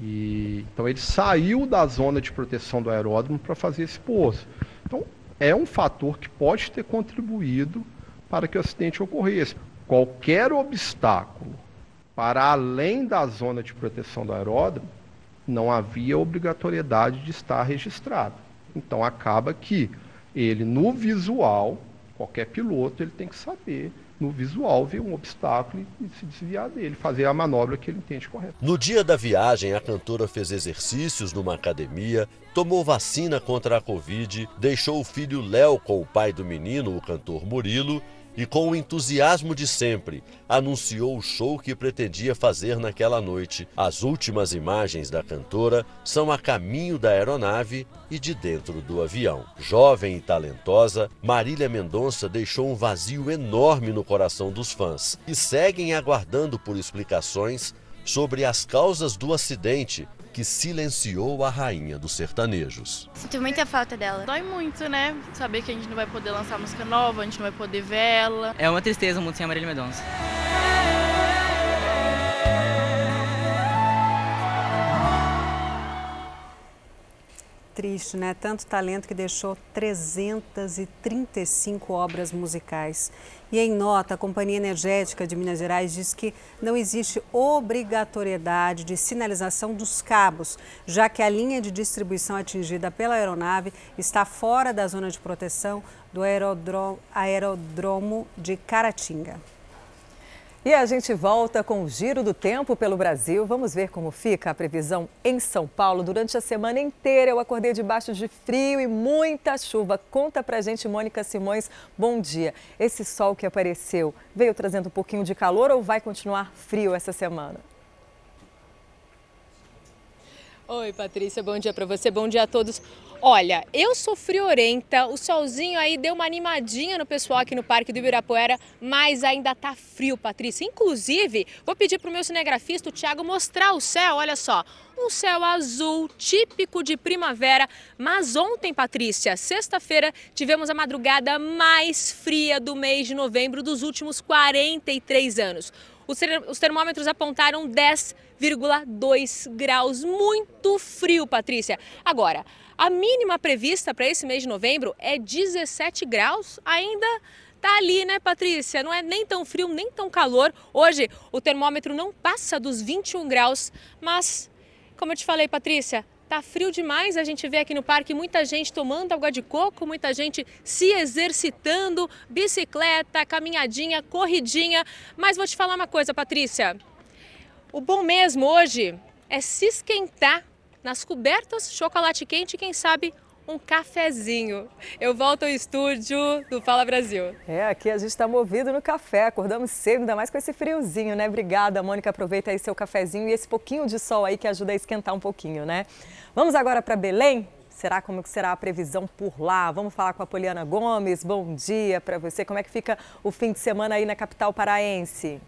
E, então ele saiu da zona de proteção do aeródromo para fazer esse pouso. Então é um fator que pode ter contribuído para que o acidente ocorresse. Qualquer obstáculo para além da zona de proteção do aeródromo, não havia obrigatoriedade de estar registrado. Então acaba que ele no visual, qualquer piloto, ele tem que saber no visual, ver um obstáculo e se desviar dele, fazer a manobra que ele entende correta. No dia da viagem, a cantora fez exercícios numa academia, tomou vacina contra a Covid, deixou o filho Léo com o pai do menino, o cantor Murilo, e, com o entusiasmo de sempre, anunciou o show que pretendia fazer naquela noite. As últimas imagens da cantora são a caminho da aeronave e de dentro do avião. Jovem e talentosa, Marília Mendonça deixou um vazio enorme no coração dos fãs e seguem aguardando por explicações sobre as causas do acidente que silenciou a rainha dos sertanejos. Sinto muita falta dela. Dói muito, né? Saber que a gente não vai poder lançar música nova, a gente não vai poder ver ela. É uma tristeza muito sem a Marília Mendonça. Triste, né? Tanto talento que deixou 335 obras musicais. E em nota, a Companhia Energética de Minas Gerais diz que não existe obrigatoriedade de sinalização dos cabos, já que a linha de distribuição atingida pela aeronave está fora da zona de proteção do aerodromo de Caratinga. E a gente volta com o giro do tempo pelo Brasil. Vamos ver como fica a previsão em São Paulo. Durante a semana inteira eu acordei debaixo de frio e muita chuva. Conta pra gente, Mônica Simões. Bom dia. Esse sol que apareceu veio trazendo um pouquinho de calor ou vai continuar frio essa semana? Oi, Patrícia, bom dia para você, bom dia a todos. Olha, eu sou friorenta, o solzinho aí deu uma animadinha no pessoal aqui no Parque do Ibirapuera, mas ainda tá frio, Patrícia. Inclusive, vou pedir pro meu cinegrafista, o Thiago, mostrar o céu, olha só. Um céu azul, típico de primavera, mas ontem, Patrícia, sexta-feira, tivemos a madrugada mais fria do mês de novembro dos últimos 43 anos. Os termômetros apontaram 10,2 graus. Muito frio, Patrícia. Agora, a mínima prevista para esse mês de novembro é 17 graus. Ainda tá ali, né, Patrícia? Não é nem tão frio, nem tão calor. Hoje, o termômetro não passa dos 21 graus, mas, como eu te falei, Patrícia, Tá frio demais, a gente vê aqui no parque muita gente tomando água de coco, muita gente se exercitando, bicicleta, caminhadinha, corridinha. Mas vou te falar uma coisa, Patrícia. O bom mesmo hoje é se esquentar nas cobertas, chocolate quente e quem sabe um cafezinho. Eu volto ao estúdio do Fala Brasil. É, aqui a gente está movido no café, acordamos cedo, ainda mais com esse friozinho, né? Obrigada, Mônica. Aproveita aí seu cafezinho e esse pouquinho de sol aí que ajuda a esquentar um pouquinho, né? Vamos agora para Belém? será como que será a previsão por lá? Vamos falar com a Poliana Gomes. Bom dia para você. Como é que fica o fim de semana aí na capital paraense?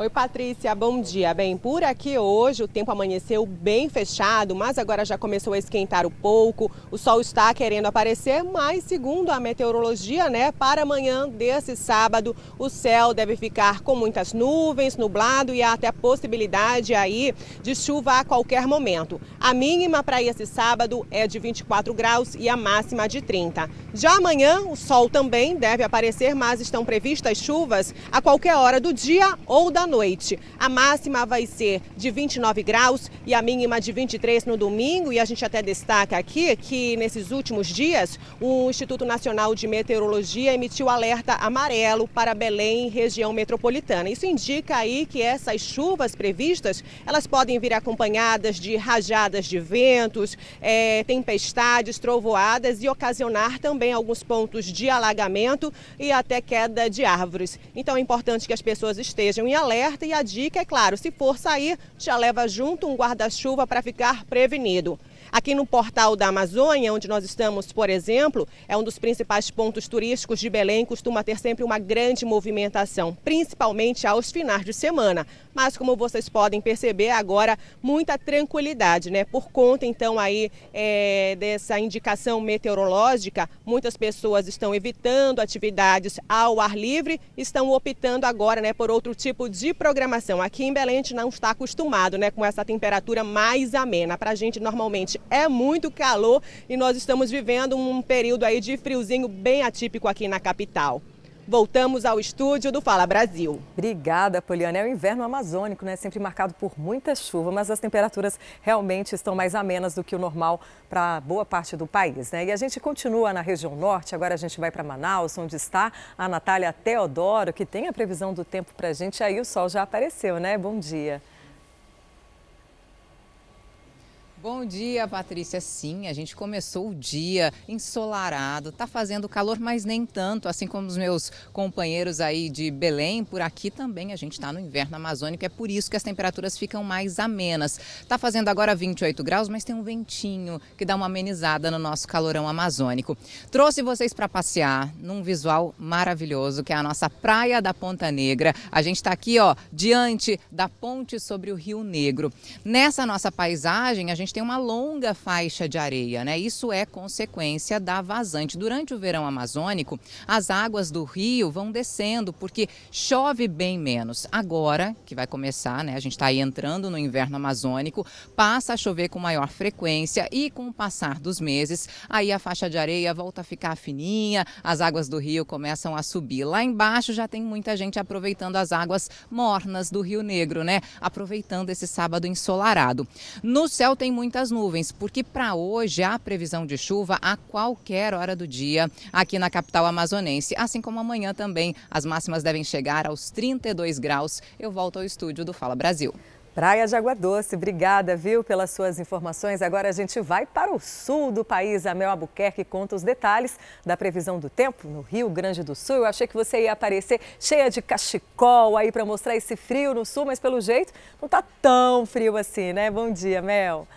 Oi, Patrícia, bom dia. Bem, por aqui hoje o tempo amanheceu bem fechado, mas agora já começou a esquentar um pouco. O sol está querendo aparecer, mas segundo a meteorologia, né, para amanhã desse sábado, o céu deve ficar com muitas nuvens, nublado e há até possibilidade aí de chuva a qualquer momento. A mínima para esse sábado é de 24 graus e a máxima de 30. Já amanhã, o sol também deve aparecer, mas estão previstas chuvas a qualquer hora do dia ou da noite. A máxima vai ser de 29 graus e a mínima de 23 no domingo. E a gente até destaca aqui que nesses últimos dias o Instituto Nacional de Meteorologia emitiu alerta amarelo para Belém, região metropolitana. Isso indica aí que essas chuvas previstas elas podem vir acompanhadas de rajadas de ventos, é, tempestades, trovoadas e ocasionar também alguns pontos de alagamento e até queda de árvores. Então é importante que as pessoas estejam em alerta alerta e a dica é claro, se for sair, já leva junto um guarda-chuva para ficar prevenido. Aqui no portal da Amazônia, onde nós estamos, por exemplo, é um dos principais pontos turísticos de Belém, costuma ter sempre uma grande movimentação, principalmente aos finais de semana. Mas como vocês podem perceber, agora muita tranquilidade, né? Por conta então aí é, dessa indicação meteorológica, muitas pessoas estão evitando atividades ao ar livre, estão optando agora, né, por outro tipo de programação. Aqui em Belém a gente não está acostumado, né, com essa temperatura mais amena. Para a gente normalmente é muito calor e nós estamos vivendo um período aí de friozinho bem atípico aqui na capital. Voltamos ao estúdio do Fala Brasil. Obrigada, Poliana. É o inverno amazônico, né? Sempre marcado por muita chuva, mas as temperaturas realmente estão mais amenas do que o normal para boa parte do país, né? E a gente continua na região norte, agora a gente vai para Manaus, onde está a Natália Teodoro, que tem a previsão do tempo para a gente. Aí o sol já apareceu, né? Bom dia. Bom dia, Patrícia. Sim, a gente começou o dia ensolarado, tá fazendo calor, mas nem tanto, assim como os meus companheiros aí de Belém, por aqui também a gente está no inverno amazônico, é por isso que as temperaturas ficam mais amenas. Tá fazendo agora 28 graus, mas tem um ventinho que dá uma amenizada no nosso calorão amazônico. Trouxe vocês para passear num visual maravilhoso, que é a nossa Praia da Ponta Negra. A gente está aqui, ó, diante da ponte sobre o Rio Negro. Nessa nossa paisagem, a gente gente tem uma longa faixa de areia, né? Isso é consequência da vazante. Durante o verão amazônico, as águas do rio vão descendo porque chove bem menos. Agora, que vai começar, né? A gente está aí entrando no inverno amazônico, passa a chover com maior frequência e com o passar dos meses, aí a faixa de areia volta a ficar fininha, as águas do rio começam a subir. Lá embaixo já tem muita gente aproveitando as águas mornas do Rio Negro, né? Aproveitando esse sábado ensolarado. No céu tem muitas nuvens, porque para hoje há previsão de chuva a qualquer hora do dia aqui na capital amazonense, assim como amanhã também. As máximas devem chegar aos 32 graus. Eu volto ao estúdio do Fala Brasil. Praia de Água Doce, obrigada, viu, pelas suas informações. Agora a gente vai para o sul do país. A Mel Albuquerque conta os detalhes da previsão do tempo no Rio Grande do Sul. Eu achei que você ia aparecer cheia de cachecol aí para mostrar esse frio no sul, mas pelo jeito não está tão frio assim, né? Bom dia, Mel.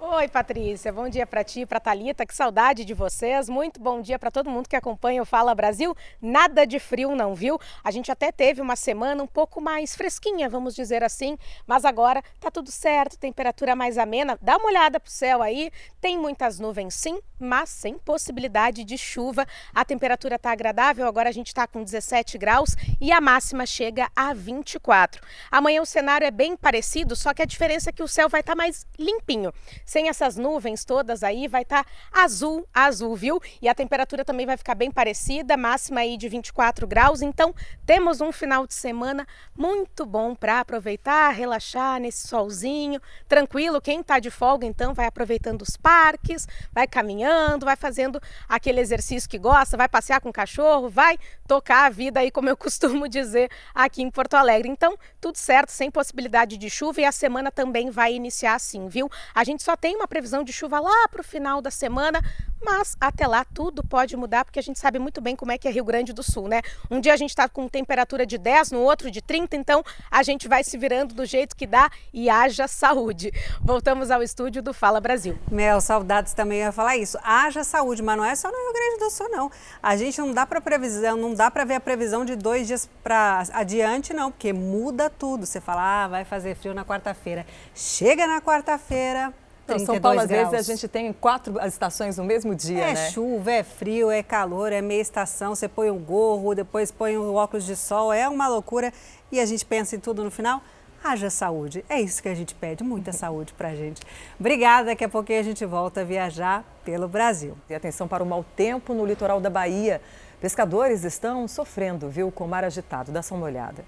Oi, Patrícia. Bom dia para ti, para Talita. Que saudade de vocês. Muito bom dia para todo mundo que acompanha o Fala Brasil. Nada de frio não, viu? A gente até teve uma semana um pouco mais fresquinha, vamos dizer assim, mas agora tá tudo certo, temperatura mais amena. Dá uma olhada pro céu aí. Tem muitas nuvens sim, mas sem possibilidade de chuva. A temperatura tá agradável. Agora a gente tá com 17 graus e a máxima chega a 24. Amanhã o cenário é bem parecido, só que a diferença é que o céu vai estar tá mais limpinho sem essas nuvens todas aí, vai estar tá azul, azul, viu? E a temperatura também vai ficar bem parecida, máxima aí de 24 graus. Então, temos um final de semana muito bom para aproveitar, relaxar nesse solzinho, tranquilo. Quem está de folga, então, vai aproveitando os parques, vai caminhando, vai fazendo aquele exercício que gosta, vai passear com o cachorro, vai tocar a vida aí, como eu [LAUGHS] costumo dizer aqui em Porto Alegre. Então, tudo certo, sem possibilidade de chuva e a semana também vai iniciar assim, viu? A gente só tem uma previsão de chuva lá para o final da semana, mas até lá tudo pode mudar, porque a gente sabe muito bem como é que é Rio Grande do Sul, né? Um dia a gente está com temperatura de 10, no outro de 30, então a gente vai se virando do jeito que dá e haja saúde. Voltamos ao estúdio do Fala Brasil. Mel, saudades também ia falar isso. Haja saúde, mas não é só no Rio Grande do Sul, não. A gente não dá para previsão, não dá para ver a previsão de dois dias para adiante, não, porque muda tudo. Você fala, ah, vai fazer frio na quarta-feira. Chega na quarta-feira, então, São Paulo, às graus. vezes, a gente tem quatro estações no mesmo dia, é né? É chuva, é frio, é calor, é meia estação. Você põe um gorro, depois põe um óculos de sol. É uma loucura. E a gente pensa em tudo no final. Haja saúde. É isso que a gente pede, muita [LAUGHS] saúde para a gente. Obrigada. Daqui a pouquinho a gente volta a viajar pelo Brasil. E atenção para o mau tempo no litoral da Bahia. Pescadores estão sofrendo, viu, com o mar agitado. Dá só uma olhada.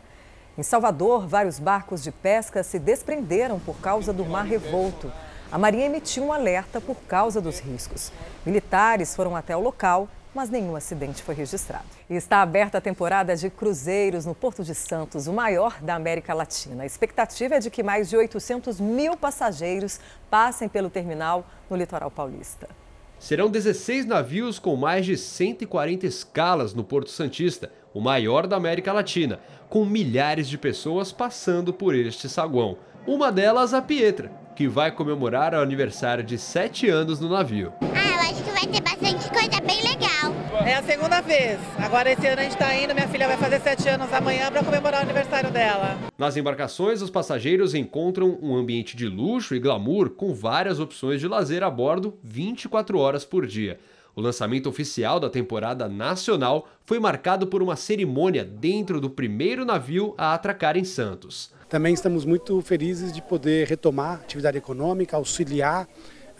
Em Salvador, vários barcos de pesca se desprenderam por causa do mar revolto a Marinha emitiu um alerta por causa dos riscos. Militares foram até o local, mas nenhum acidente foi registrado. E está aberta a temporada de cruzeiros no Porto de Santos, o maior da América Latina. A expectativa é de que mais de 800 mil passageiros passem pelo terminal no litoral paulista. Serão 16 navios com mais de 140 escalas no Porto Santista, o maior da América Latina, com milhares de pessoas passando por este saguão. Uma delas, a Pietra, que vai comemorar o aniversário de 7 anos no navio. Ah, eu acho que vai ter bastante coisa bem legal. É a segunda vez. Agora esse ano a gente está indo, minha filha vai fazer 7 anos amanhã para comemorar o aniversário dela. Nas embarcações, os passageiros encontram um ambiente de luxo e glamour com várias opções de lazer a bordo 24 horas por dia. O lançamento oficial da temporada nacional foi marcado por uma cerimônia dentro do primeiro navio a atracar em Santos. Também estamos muito felizes de poder retomar a atividade econômica, auxiliar,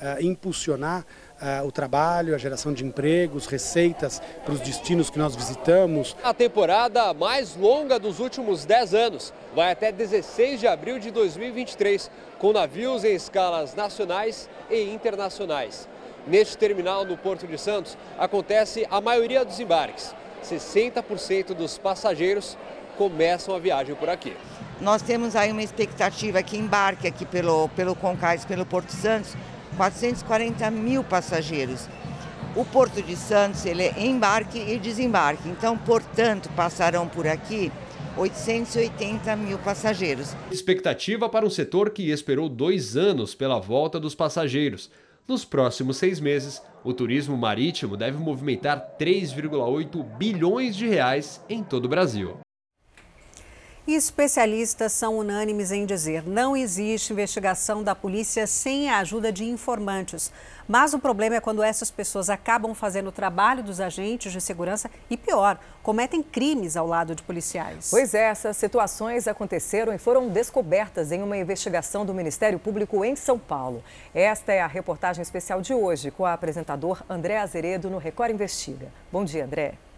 uh, impulsionar uh, o trabalho, a geração de empregos, receitas para os destinos que nós visitamos. A temporada mais longa dos últimos 10 anos vai até 16 de abril de 2023, com navios em escalas nacionais e internacionais. Neste terminal no Porto de Santos acontece a maioria dos embarques. 60% dos passageiros começam a viagem por aqui. Nós temos aí uma expectativa que embarque aqui pelo, pelo Concais, pelo Porto Santos, 440 mil passageiros. O Porto de Santos ele é embarque e desembarque, então, portanto, passarão por aqui 880 mil passageiros. Expectativa para um setor que esperou dois anos pela volta dos passageiros. Nos próximos seis meses, o turismo marítimo deve movimentar 3,8 bilhões de reais em todo o Brasil. E especialistas são unânimes em dizer não existe investigação da polícia sem a ajuda de informantes. Mas o problema é quando essas pessoas acabam fazendo o trabalho dos agentes de segurança e, pior, cometem crimes ao lado de policiais. Pois é, essas situações aconteceram e foram descobertas em uma investigação do Ministério Público em São Paulo. Esta é a reportagem especial de hoje com o apresentador André Azeredo no Record Investiga. Bom dia, André.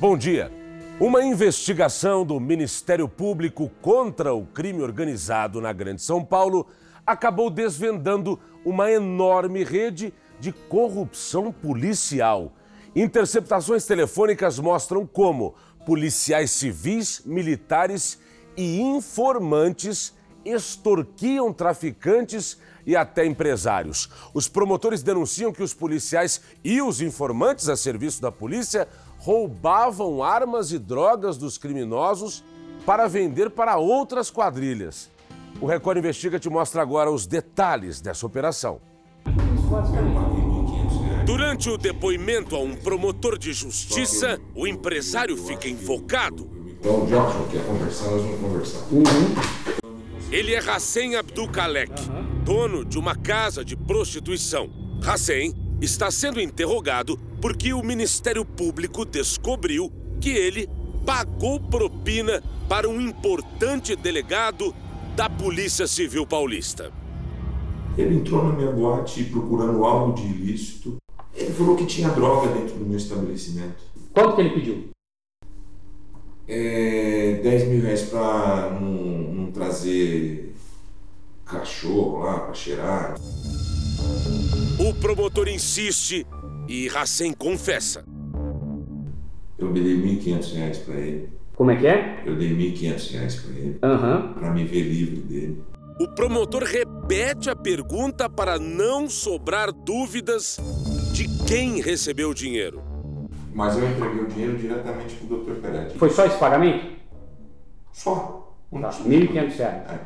Bom dia. Uma investigação do Ministério Público contra o crime organizado na Grande São Paulo acabou desvendando uma enorme rede de corrupção policial. Interceptações telefônicas mostram como policiais civis, militares e informantes extorquiam traficantes e até empresários. Os promotores denunciam que os policiais e os informantes a serviço da polícia roubavam armas e drogas dos criminosos para vender para outras quadrilhas. O Record Investiga te mostra agora os detalhes dessa operação. Durante o depoimento a um promotor de justiça, o empresário fica invocado. Então, já quer conversar, nós vamos conversar. Ele é Hassen Abdul Kalek, dono de uma casa de prostituição. Hassen está sendo interrogado porque o Ministério Público descobriu que ele pagou propina para um importante delegado da Polícia Civil Paulista. Ele entrou na minha boate procurando algo de ilícito. Ele falou que tinha droga dentro do meu estabelecimento. Quanto que ele pediu? É, 10 mil reais para não, não trazer cachorro lá para cheirar. O promotor insiste e Hassen confessa. Eu me dei 1.500 reais para ele. Como é que é? Eu dei 1.500 reais para ele. Aham. Para me ver livre dele. O promotor repete a pergunta para não sobrar dúvidas de quem recebeu o dinheiro. Mas eu entreguei o dinheiro diretamente pro Dr. Peretti. Foi só esse pagamento? Só. Um Tá, tipo. 1.500 reais.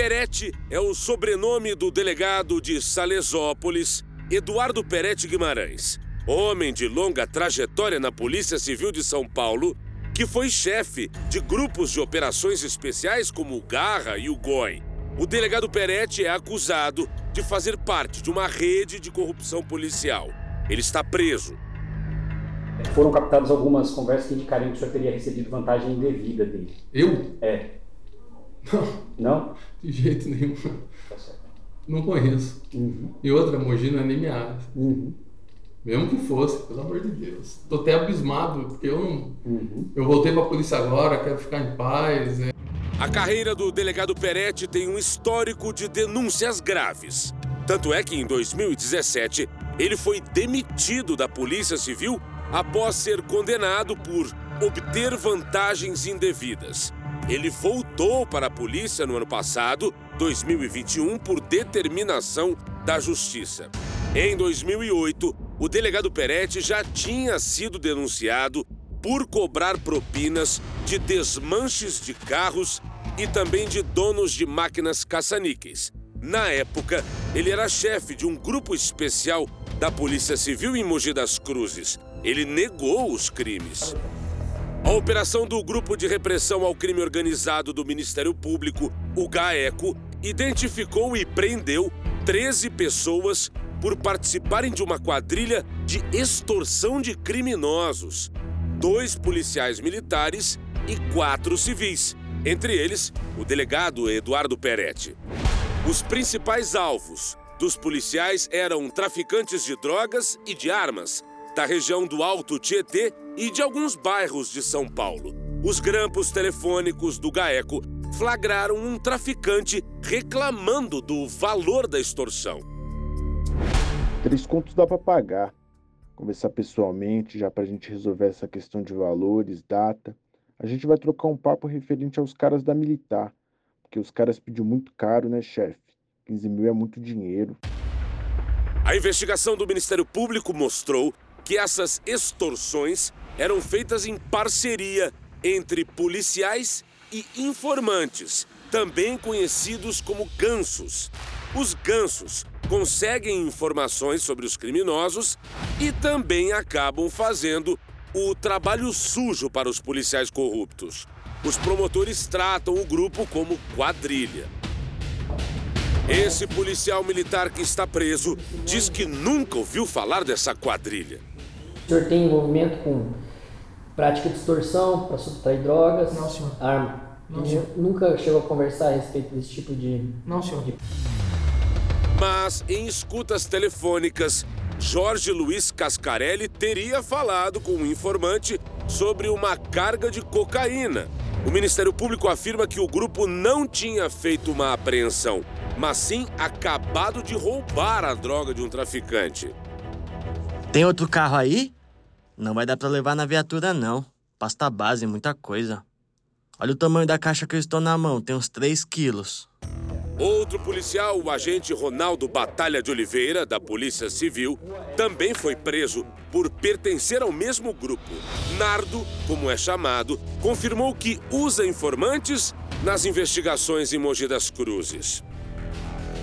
Peretti é o sobrenome do delegado de Salesópolis, Eduardo Peretti Guimarães. Homem de longa trajetória na Polícia Civil de São Paulo, que foi chefe de grupos de operações especiais como o Garra e o GOI. O delegado Peretti é acusado de fazer parte de uma rede de corrupção policial. Ele está preso. Foram captadas algumas conversas que indicariam que o senhor teria recebido vantagem indevida dele. Eu? É. Não. De jeito nenhum. Não conheço. Uhum. E outra, Mogi não é nem minha área. Uhum. Mesmo que fosse, pelo amor de Deus. Tô até abismado, porque eu não. Uhum. Eu voltei pra polícia agora, quero ficar em paz. é. A carreira do delegado Peretti tem um histórico de denúncias graves. Tanto é que em 2017 ele foi demitido da Polícia Civil após ser condenado por obter vantagens indevidas. Ele voltou para a polícia no ano passado, 2021, por determinação da Justiça. Em 2008, o delegado Peretti já tinha sido denunciado por cobrar propinas de desmanches de carros e também de donos de máquinas caça-níqueis. Na época, ele era chefe de um grupo especial da Polícia Civil em Mogi das Cruzes. Ele negou os crimes. A operação do Grupo de Repressão ao Crime Organizado do Ministério Público, o GAECO, identificou e prendeu 13 pessoas por participarem de uma quadrilha de extorsão de criminosos. Dois policiais militares e quatro civis, entre eles o delegado Eduardo Peretti. Os principais alvos dos policiais eram traficantes de drogas e de armas da região do Alto Tietê e de alguns bairros de São Paulo. Os grampos telefônicos do GAECO flagraram um traficante reclamando do valor da extorsão. Três contos dá para pagar. Conversar pessoalmente, já para a gente resolver essa questão de valores, data. A gente vai trocar um papo referente aos caras da militar. Porque os caras pediu muito caro, né, chefe? 15 mil é muito dinheiro. A investigação do Ministério Público mostrou que essas extorsões eram feitas em parceria entre policiais e informantes, também conhecidos como gansos. Os gansos conseguem informações sobre os criminosos e também acabam fazendo o trabalho sujo para os policiais corruptos. Os promotores tratam o grupo como quadrilha. Esse policial militar que está preso diz que nunca ouviu falar dessa quadrilha. O senhor tem envolvimento com prática de extorsão para subtrair drogas? Não, senhor. Arma? Não, senhor. Nunca chegou a conversar a respeito desse tipo de. Não, senhor. Mas em escutas telefônicas, Jorge Luiz Cascarelli teria falado com um informante sobre uma carga de cocaína. O Ministério Público afirma que o grupo não tinha feito uma apreensão, mas sim acabado de roubar a droga de um traficante. Tem outro carro aí? Não vai dar pra levar na viatura, não. Pasta base, muita coisa. Olha o tamanho da caixa que eu estou na mão, tem uns 3 quilos. Outro policial, o agente Ronaldo Batalha de Oliveira, da Polícia Civil, também foi preso por pertencer ao mesmo grupo. Nardo, como é chamado, confirmou que usa informantes nas investigações em Mogi das Cruzes.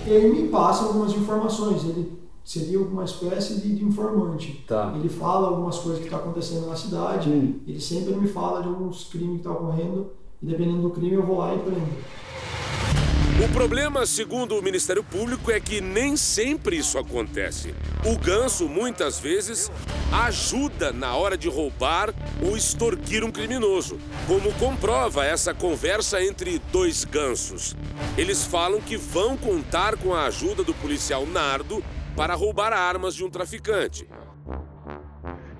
Ele me passa algumas informações, ele seria uma espécie de, de informante. Tá. Ele fala algumas coisas que estão acontecendo na cidade, ele sempre me fala de alguns crimes que estão ocorrendo, e dependendo do crime eu vou lá e prendo. O problema, segundo o Ministério Público, é que nem sempre isso acontece. O ganso, muitas vezes, ajuda na hora de roubar ou extorquir um criminoso, como comprova essa conversa entre dois gansos. Eles falam que vão contar com a ajuda do policial Nardo para roubar armas de um traficante.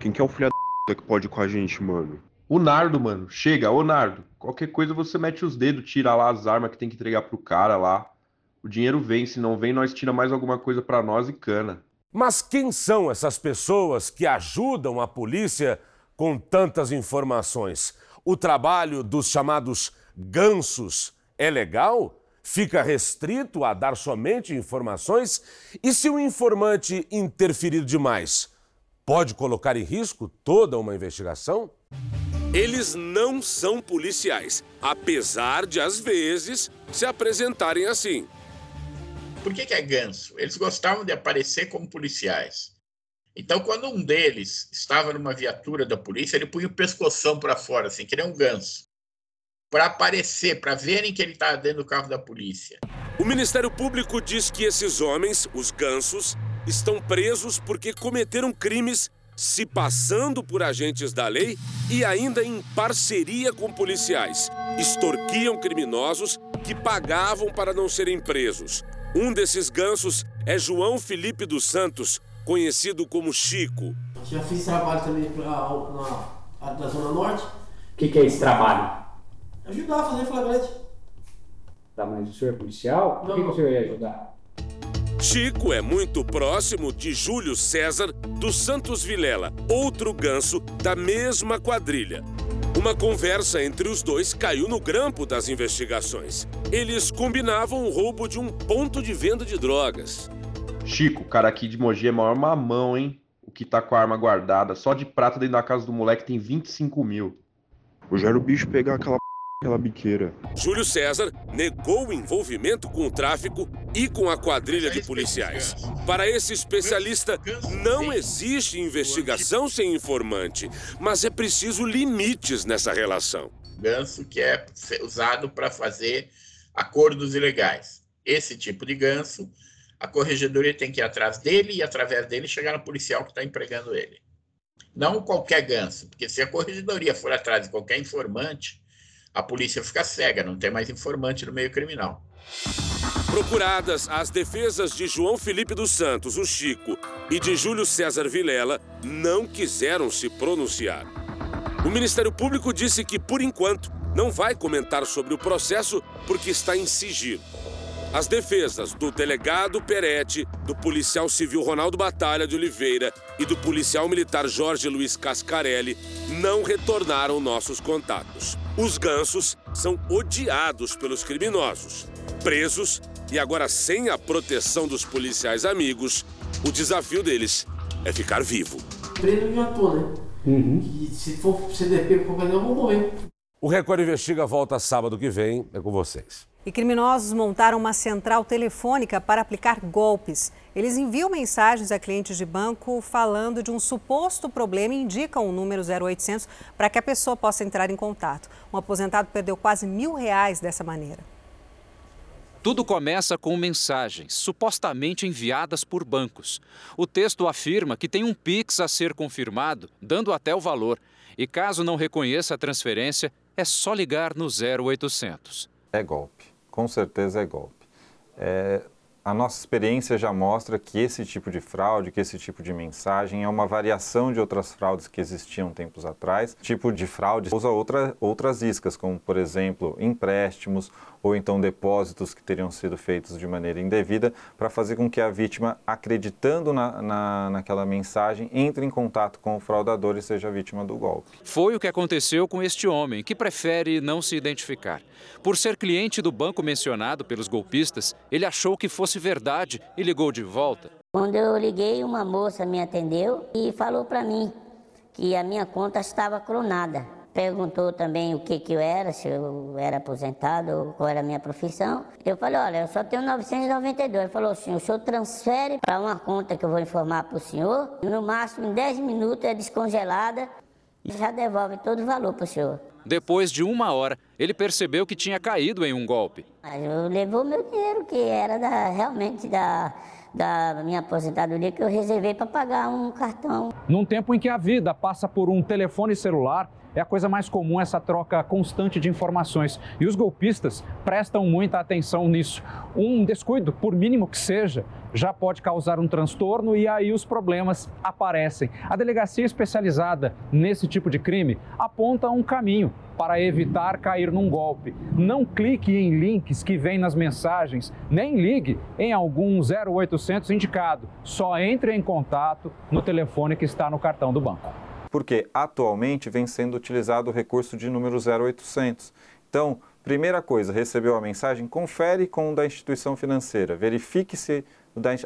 Quem que é o filho da que pode ir com a gente, mano? O Nardo, mano. Chega, ô Nardo. Qualquer coisa você mete os dedos, tira lá as armas que tem que entregar pro cara lá. O dinheiro vem, se não vem, nós tira mais alguma coisa pra nós e cana. Mas quem são essas pessoas que ajudam a polícia com tantas informações, o trabalho dos chamados gansos é legal? Fica restrito a dar somente informações? E se o informante interferir demais, pode colocar em risco toda uma investigação? Eles não são policiais, apesar de, às vezes, se apresentarem assim. Por que, que é ganso? Eles gostavam de aparecer como policiais. Então, quando um deles estava numa viatura da polícia, ele punha o pescoção para fora, assim, que nem um ganso, para aparecer, para verem que ele estava dentro do carro da polícia. O Ministério Público diz que esses homens, os gansos, estão presos porque cometeram crimes se passando por agentes da lei e ainda em parceria com policiais. Extorquiam criminosos que pagavam para não serem presos. Um desses gansos é João Felipe dos Santos, conhecido como Chico. Já fiz trabalho também pra, na, na Zona Norte. O que, que, é esse trabalho? Ajudar a fazer flagrante. Tá, mas o senhor é policial? Por que, que o senhor ia ajudar? Chico é muito próximo de Júlio César dos Santos Vilela, outro ganso da mesma quadrilha. Uma conversa entre os dois caiu no grampo das investigações. Eles combinavam o roubo de um ponto de venda de drogas. Chico, o cara aqui de Mogi é maior mamão, hein? O que tá com a arma guardada, só de prata dentro da casa do moleque tem 25 mil. Eu já era o bicho pegar aquela aquela biqueira. Júlio César negou o envolvimento com o tráfico e com a quadrilha de policiais. Para esse especialista, não existe investigação sem informante, mas é preciso limites nessa relação. Ganso que é usado para fazer acordos ilegais. Esse tipo de ganso, a corregedoria tem que ir atrás dele e, através dele, chegar no policial que está empregando ele. Não qualquer ganso, porque se a corregedoria for atrás de qualquer informante, a polícia fica cega, não tem mais informante no meio criminal. Procuradas, as defesas de João Felipe dos Santos, o Chico, e de Júlio César Vilela não quiseram se pronunciar. O Ministério Público disse que, por enquanto, não vai comentar sobre o processo porque está em sigilo. As defesas do delegado Peretti, do policial civil Ronaldo Batalha de Oliveira e do policial militar Jorge Luiz Cascarelli não retornaram nossos contatos. Os gansos são odiados pelos criminosos. Presos e agora sem a proteção dos policiais amigos, o desafio deles é ficar vivo. Preso já tô, né? Uhum. E se for CDP por eu vou morrer. O Record Investiga volta sábado que vem. É com vocês. E criminosos montaram uma central telefônica para aplicar golpes. Eles enviam mensagens a clientes de banco falando de um suposto problema e indicam o número 0800 para que a pessoa possa entrar em contato. Um aposentado perdeu quase mil reais dessa maneira. Tudo começa com mensagens supostamente enviadas por bancos. O texto afirma que tem um Pix a ser confirmado, dando até o valor. E caso não reconheça a transferência, é só ligar no 0800. É golpe com certeza é golpe. É, a nossa experiência já mostra que esse tipo de fraude, que esse tipo de mensagem é uma variação de outras fraudes que existiam tempos atrás. Tipo de fraude usa outra, outras iscas, como por exemplo empréstimos ou então depósitos que teriam sido feitos de maneira indevida, para fazer com que a vítima, acreditando na, na, naquela mensagem, entre em contato com o fraudador e seja vítima do golpe. Foi o que aconteceu com este homem, que prefere não se identificar. Por ser cliente do banco mencionado pelos golpistas, ele achou que fosse verdade e ligou de volta. Quando eu liguei, uma moça me atendeu e falou para mim que a minha conta estava clonada. Perguntou também o que, que eu era, se eu era aposentado, qual era a minha profissão. Eu falei, olha, eu só tenho 992. Ele falou assim, o senhor transfere para uma conta que eu vou informar para o senhor. No máximo, em 10 minutos é descongelada e já devolve todo o valor para o senhor. Depois de uma hora, ele percebeu que tinha caído em um golpe. Eu levou meu dinheiro, que era da, realmente da, da minha aposentadoria, que eu reservei para pagar um cartão. Num tempo em que a vida passa por um telefone celular, é a coisa mais comum essa troca constante de informações. E os golpistas prestam muita atenção nisso. Um descuido, por mínimo que seja, já pode causar um transtorno e aí os problemas aparecem. A delegacia especializada nesse tipo de crime aponta um caminho para evitar cair num golpe. Não clique em links que vêm nas mensagens, nem ligue em algum 0800 indicado. Só entre em contato no telefone que está no cartão do banco. Porque atualmente vem sendo utilizado o recurso de número 0800. Então, primeira coisa, recebeu a mensagem, confere com o da instituição financeira, verifique se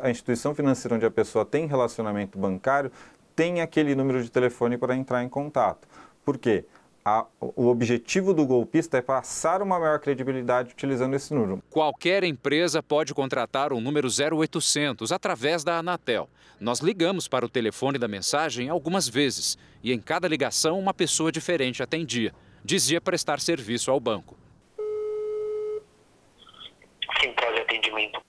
a instituição financeira onde a pessoa tem relacionamento bancário tem aquele número de telefone para entrar em contato. Por quê? A, o objetivo do golpista é passar uma maior credibilidade utilizando esse número. Qualquer empresa pode contratar o número 0800 através da Anatel. Nós ligamos para o telefone da mensagem algumas vezes e em cada ligação uma pessoa diferente atendia. Dizia prestar serviço ao banco. Central de atendimento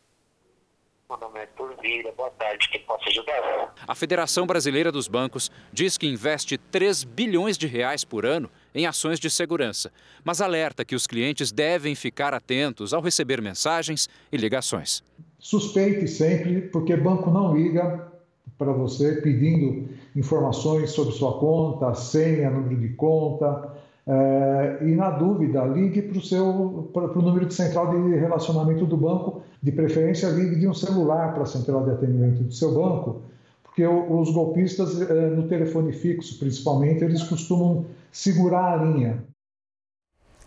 meu nome é Turvira, boa tarde, que posso ajudar? A Federação Brasileira dos Bancos diz que investe 3 bilhões de reais por ano em ações de segurança, mas alerta que os clientes devem ficar atentos ao receber mensagens e ligações. Suspeite sempre, porque banco não liga para você pedindo informações sobre sua conta, senha, número de conta, é, e na dúvida, ligue para o seu para o número de central de relacionamento do banco, de preferência ligue de um celular para a central de atendimento do seu banco, porque os golpistas é, no telefone fixo, principalmente, eles costumam segurar a linha.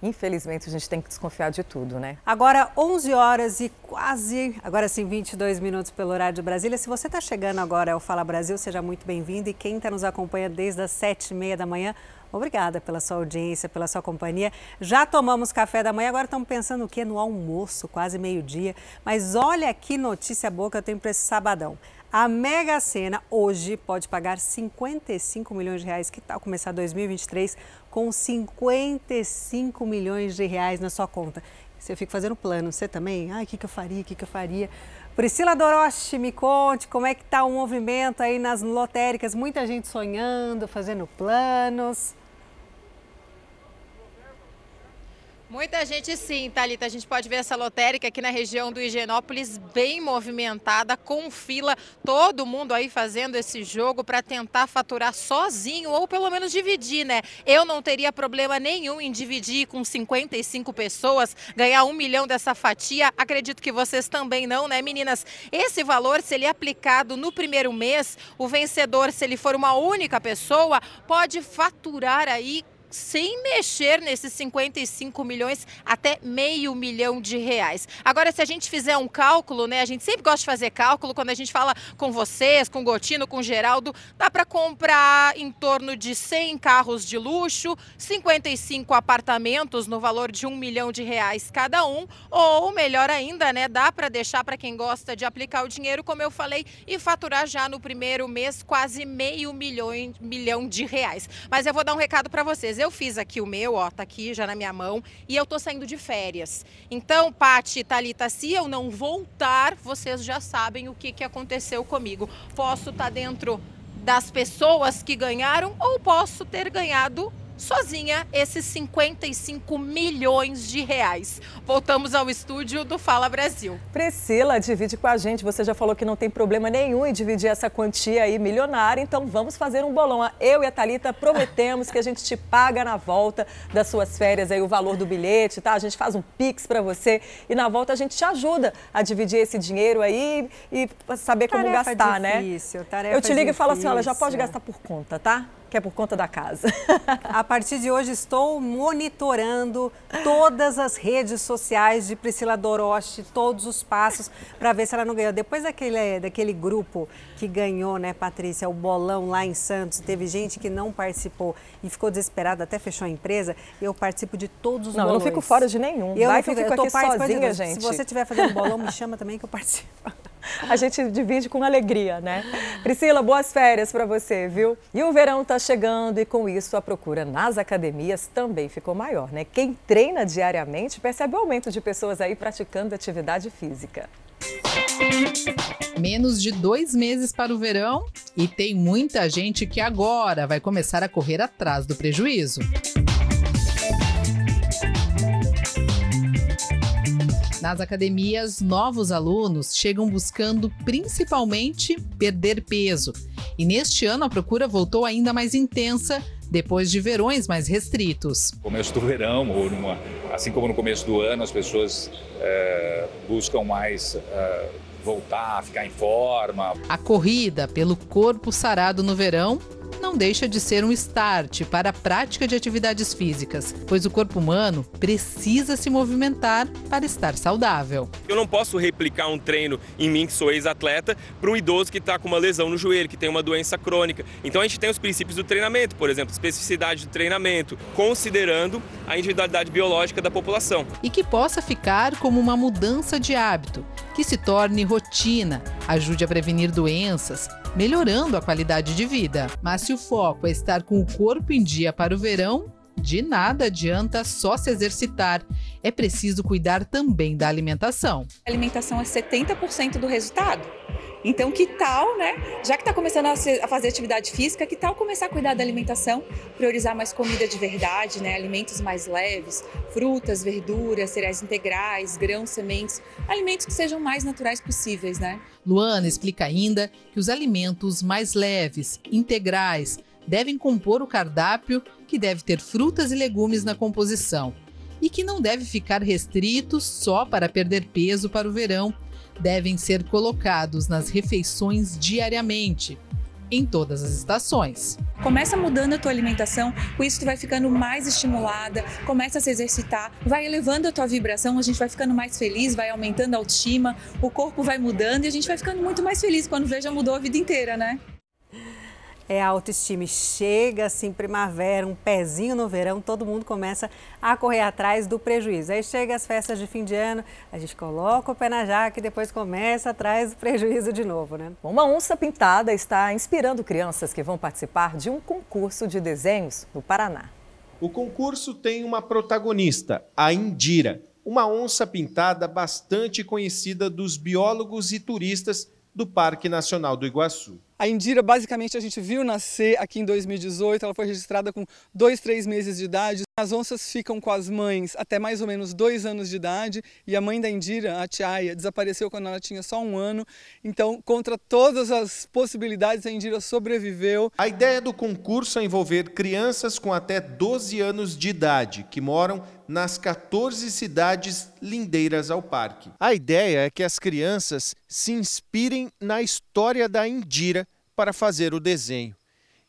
Infelizmente, a gente tem que desconfiar de tudo, né? Agora, 11 horas e quase, agora sim, 22 minutos pelo horário de Brasília. Se você está chegando agora ao Fala Brasil, seja muito bem-vindo. E quem está nos acompanhando desde as 7h30 da manhã, Obrigada pela sua audiência, pela sua companhia. Já tomamos café da manhã, agora estamos pensando o quê? No almoço, quase meio-dia. Mas olha que notícia boa que eu tenho para esse sabadão. A Mega Sena hoje pode pagar 55 milhões de reais. Que tal começar 2023 com 55 milhões de reais na sua conta? Você fica fazendo plano, você também? Ai, o que, que eu faria, o que, que eu faria? Priscila Doroche, me conte como é que está o movimento aí nas lotéricas. Muita gente sonhando, fazendo planos. Muita gente sim, Thalita. A gente pode ver essa lotérica aqui na região do Higienópolis bem movimentada, com fila, todo mundo aí fazendo esse jogo para tentar faturar sozinho ou pelo menos dividir, né? Eu não teria problema nenhum em dividir com 55 pessoas, ganhar um milhão dessa fatia. Acredito que vocês também não, né, meninas? Esse valor, se ele é aplicado no primeiro mês, o vencedor, se ele for uma única pessoa, pode faturar aí sem mexer nesses 55 milhões até meio milhão de reais. Agora, se a gente fizer um cálculo, né? A gente sempre gosta de fazer cálculo quando a gente fala com vocês, com o Gotino, com o Geraldo, dá para comprar em torno de 100 carros de luxo, 55 apartamentos no valor de um milhão de reais cada um, ou melhor ainda, né? Dá para deixar para quem gosta de aplicar o dinheiro, como eu falei, e faturar já no primeiro mês quase meio milhão, milhão de reais. Mas eu vou dar um recado para vocês eu fiz aqui o meu, ó, tá aqui já na minha mão, e eu tô saindo de férias. Então, Pati e Thalita, se eu não voltar, vocês já sabem o que, que aconteceu comigo. Posso estar tá dentro das pessoas que ganharam ou posso ter ganhado sozinha esses 55 milhões de reais. Voltamos ao estúdio do Fala Brasil. Priscila, divide com a gente. Você já falou que não tem problema nenhum em dividir essa quantia aí milionária, então vamos fazer um bolão. Eu e a Talita prometemos que a gente te paga na volta das suas férias aí o valor do bilhete, tá? A gente faz um pix para você e na volta a gente te ajuda a dividir esse dinheiro aí e saber como tarefa gastar, difícil, né? Tarefa Eu te ligo difícil. e falo assim, olha, já pode gastar por conta, tá? Que é por conta da casa. [LAUGHS] A partir de hoje estou monitorando todas as redes sociais de Priscila Doroche, todos os passos, para ver se ela não ganhou. Depois daquele, daquele grupo que ganhou, né, Patrícia, o bolão lá em Santos, teve gente que não participou e ficou desesperada, até fechou a empresa. Eu participo de todos os não, bolões. Não, eu não fico fora de nenhum. Eu Vai não que fico, eu fico eu aqui sozinha, gente. Se você estiver fazendo bolão, me chama também que eu participo. [LAUGHS] A gente divide com alegria, né? Priscila, boas férias para você, viu? E o verão está chegando e com isso a procura nas academias também ficou maior, né? Quem treina diariamente percebe o aumento de pessoas aí praticando atividade física. Menos de dois meses para o verão e tem muita gente que agora vai começar a correr atrás do prejuízo. Nas academias, novos alunos chegam buscando principalmente perder peso. E neste ano a procura voltou ainda mais intensa depois de verões mais restritos. No começo do verão, ou numa, assim como no começo do ano, as pessoas é, buscam mais é, voltar, ficar em forma. A corrida pelo corpo sarado no verão não deixa de ser um start para a prática de atividades físicas, pois o corpo humano precisa se movimentar para estar saudável. Eu não posso replicar um treino em mim, que sou ex-atleta, para um idoso que está com uma lesão no joelho, que tem uma doença crônica. Então a gente tem os princípios do treinamento, por exemplo, especificidade do treinamento, considerando a individualidade biológica da população. E que possa ficar como uma mudança de hábito, que se torne rotina, ajude a prevenir doenças, melhorando a qualidade de vida. Mas se o foco é estar com o corpo em dia para o verão, de nada adianta só se exercitar. É preciso cuidar também da alimentação. A alimentação é 70% do resultado. Então, que tal, né? Já que está começando a fazer atividade física, que tal começar a cuidar da alimentação, priorizar mais comida de verdade, né? Alimentos mais leves, frutas, verduras, cereais integrais, grãos, sementes, alimentos que sejam mais naturais possíveis, né? Luana explica ainda que os alimentos mais leves, integrais, devem compor o cardápio, que deve ter frutas e legumes na composição, e que não deve ficar restrito só para perder peso para o verão devem ser colocados nas refeições diariamente, em todas as estações. Começa mudando a tua alimentação, com isso tu vai ficando mais estimulada, começa a se exercitar, vai elevando a tua vibração, a gente vai ficando mais feliz, vai aumentando a autoestima, o corpo vai mudando e a gente vai ficando muito mais feliz quando veja mudou a vida inteira, né? É a autoestima. Chega assim, primavera, um pezinho no verão, todo mundo começa a correr atrás do prejuízo. Aí chega as festas de fim de ano, a gente coloca o pé na jaca e depois começa atrás do prejuízo de novo, né? Uma onça pintada está inspirando crianças que vão participar de um concurso de desenhos no Paraná. O concurso tem uma protagonista, a Indira, uma onça pintada bastante conhecida dos biólogos e turistas do Parque Nacional do Iguaçu. A Indira, basicamente, a gente viu nascer aqui em 2018. Ela foi registrada com dois, três meses de idade. As onças ficam com as mães até mais ou menos dois anos de idade. E a mãe da Indira, a Tiaia, desapareceu quando ela tinha só um ano. Então, contra todas as possibilidades, a Indira sobreviveu. A ideia do concurso é envolver crianças com até 12 anos de idade que moram nas 14 cidades lindeiras ao parque. A ideia é que as crianças se inspirem na história da Indira para fazer o desenho.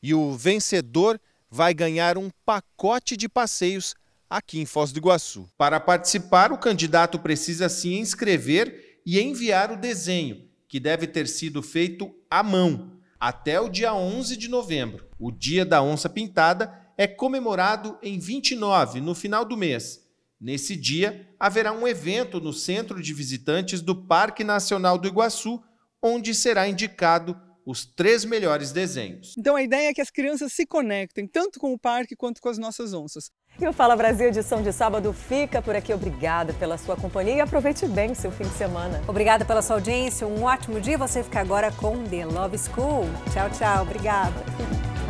E o vencedor vai ganhar um pacote de passeios aqui em Foz do Iguaçu. Para participar, o candidato precisa se inscrever e enviar o desenho, que deve ter sido feito à mão, até o dia 11 de novembro. O Dia da Onça Pintada é comemorado em 29, no final do mês. Nesse dia, haverá um evento no Centro de Visitantes do Parque Nacional do Iguaçu, onde será indicado os três melhores desenhos. Então a ideia é que as crianças se conectem tanto com o parque quanto com as nossas onças. E o Fala Brasil edição de sábado fica por aqui. Obrigada pela sua companhia e aproveite bem o seu fim de semana. Obrigada pela sua audiência. Um ótimo dia. Você fica agora com The Love School. Tchau, tchau. Obrigada.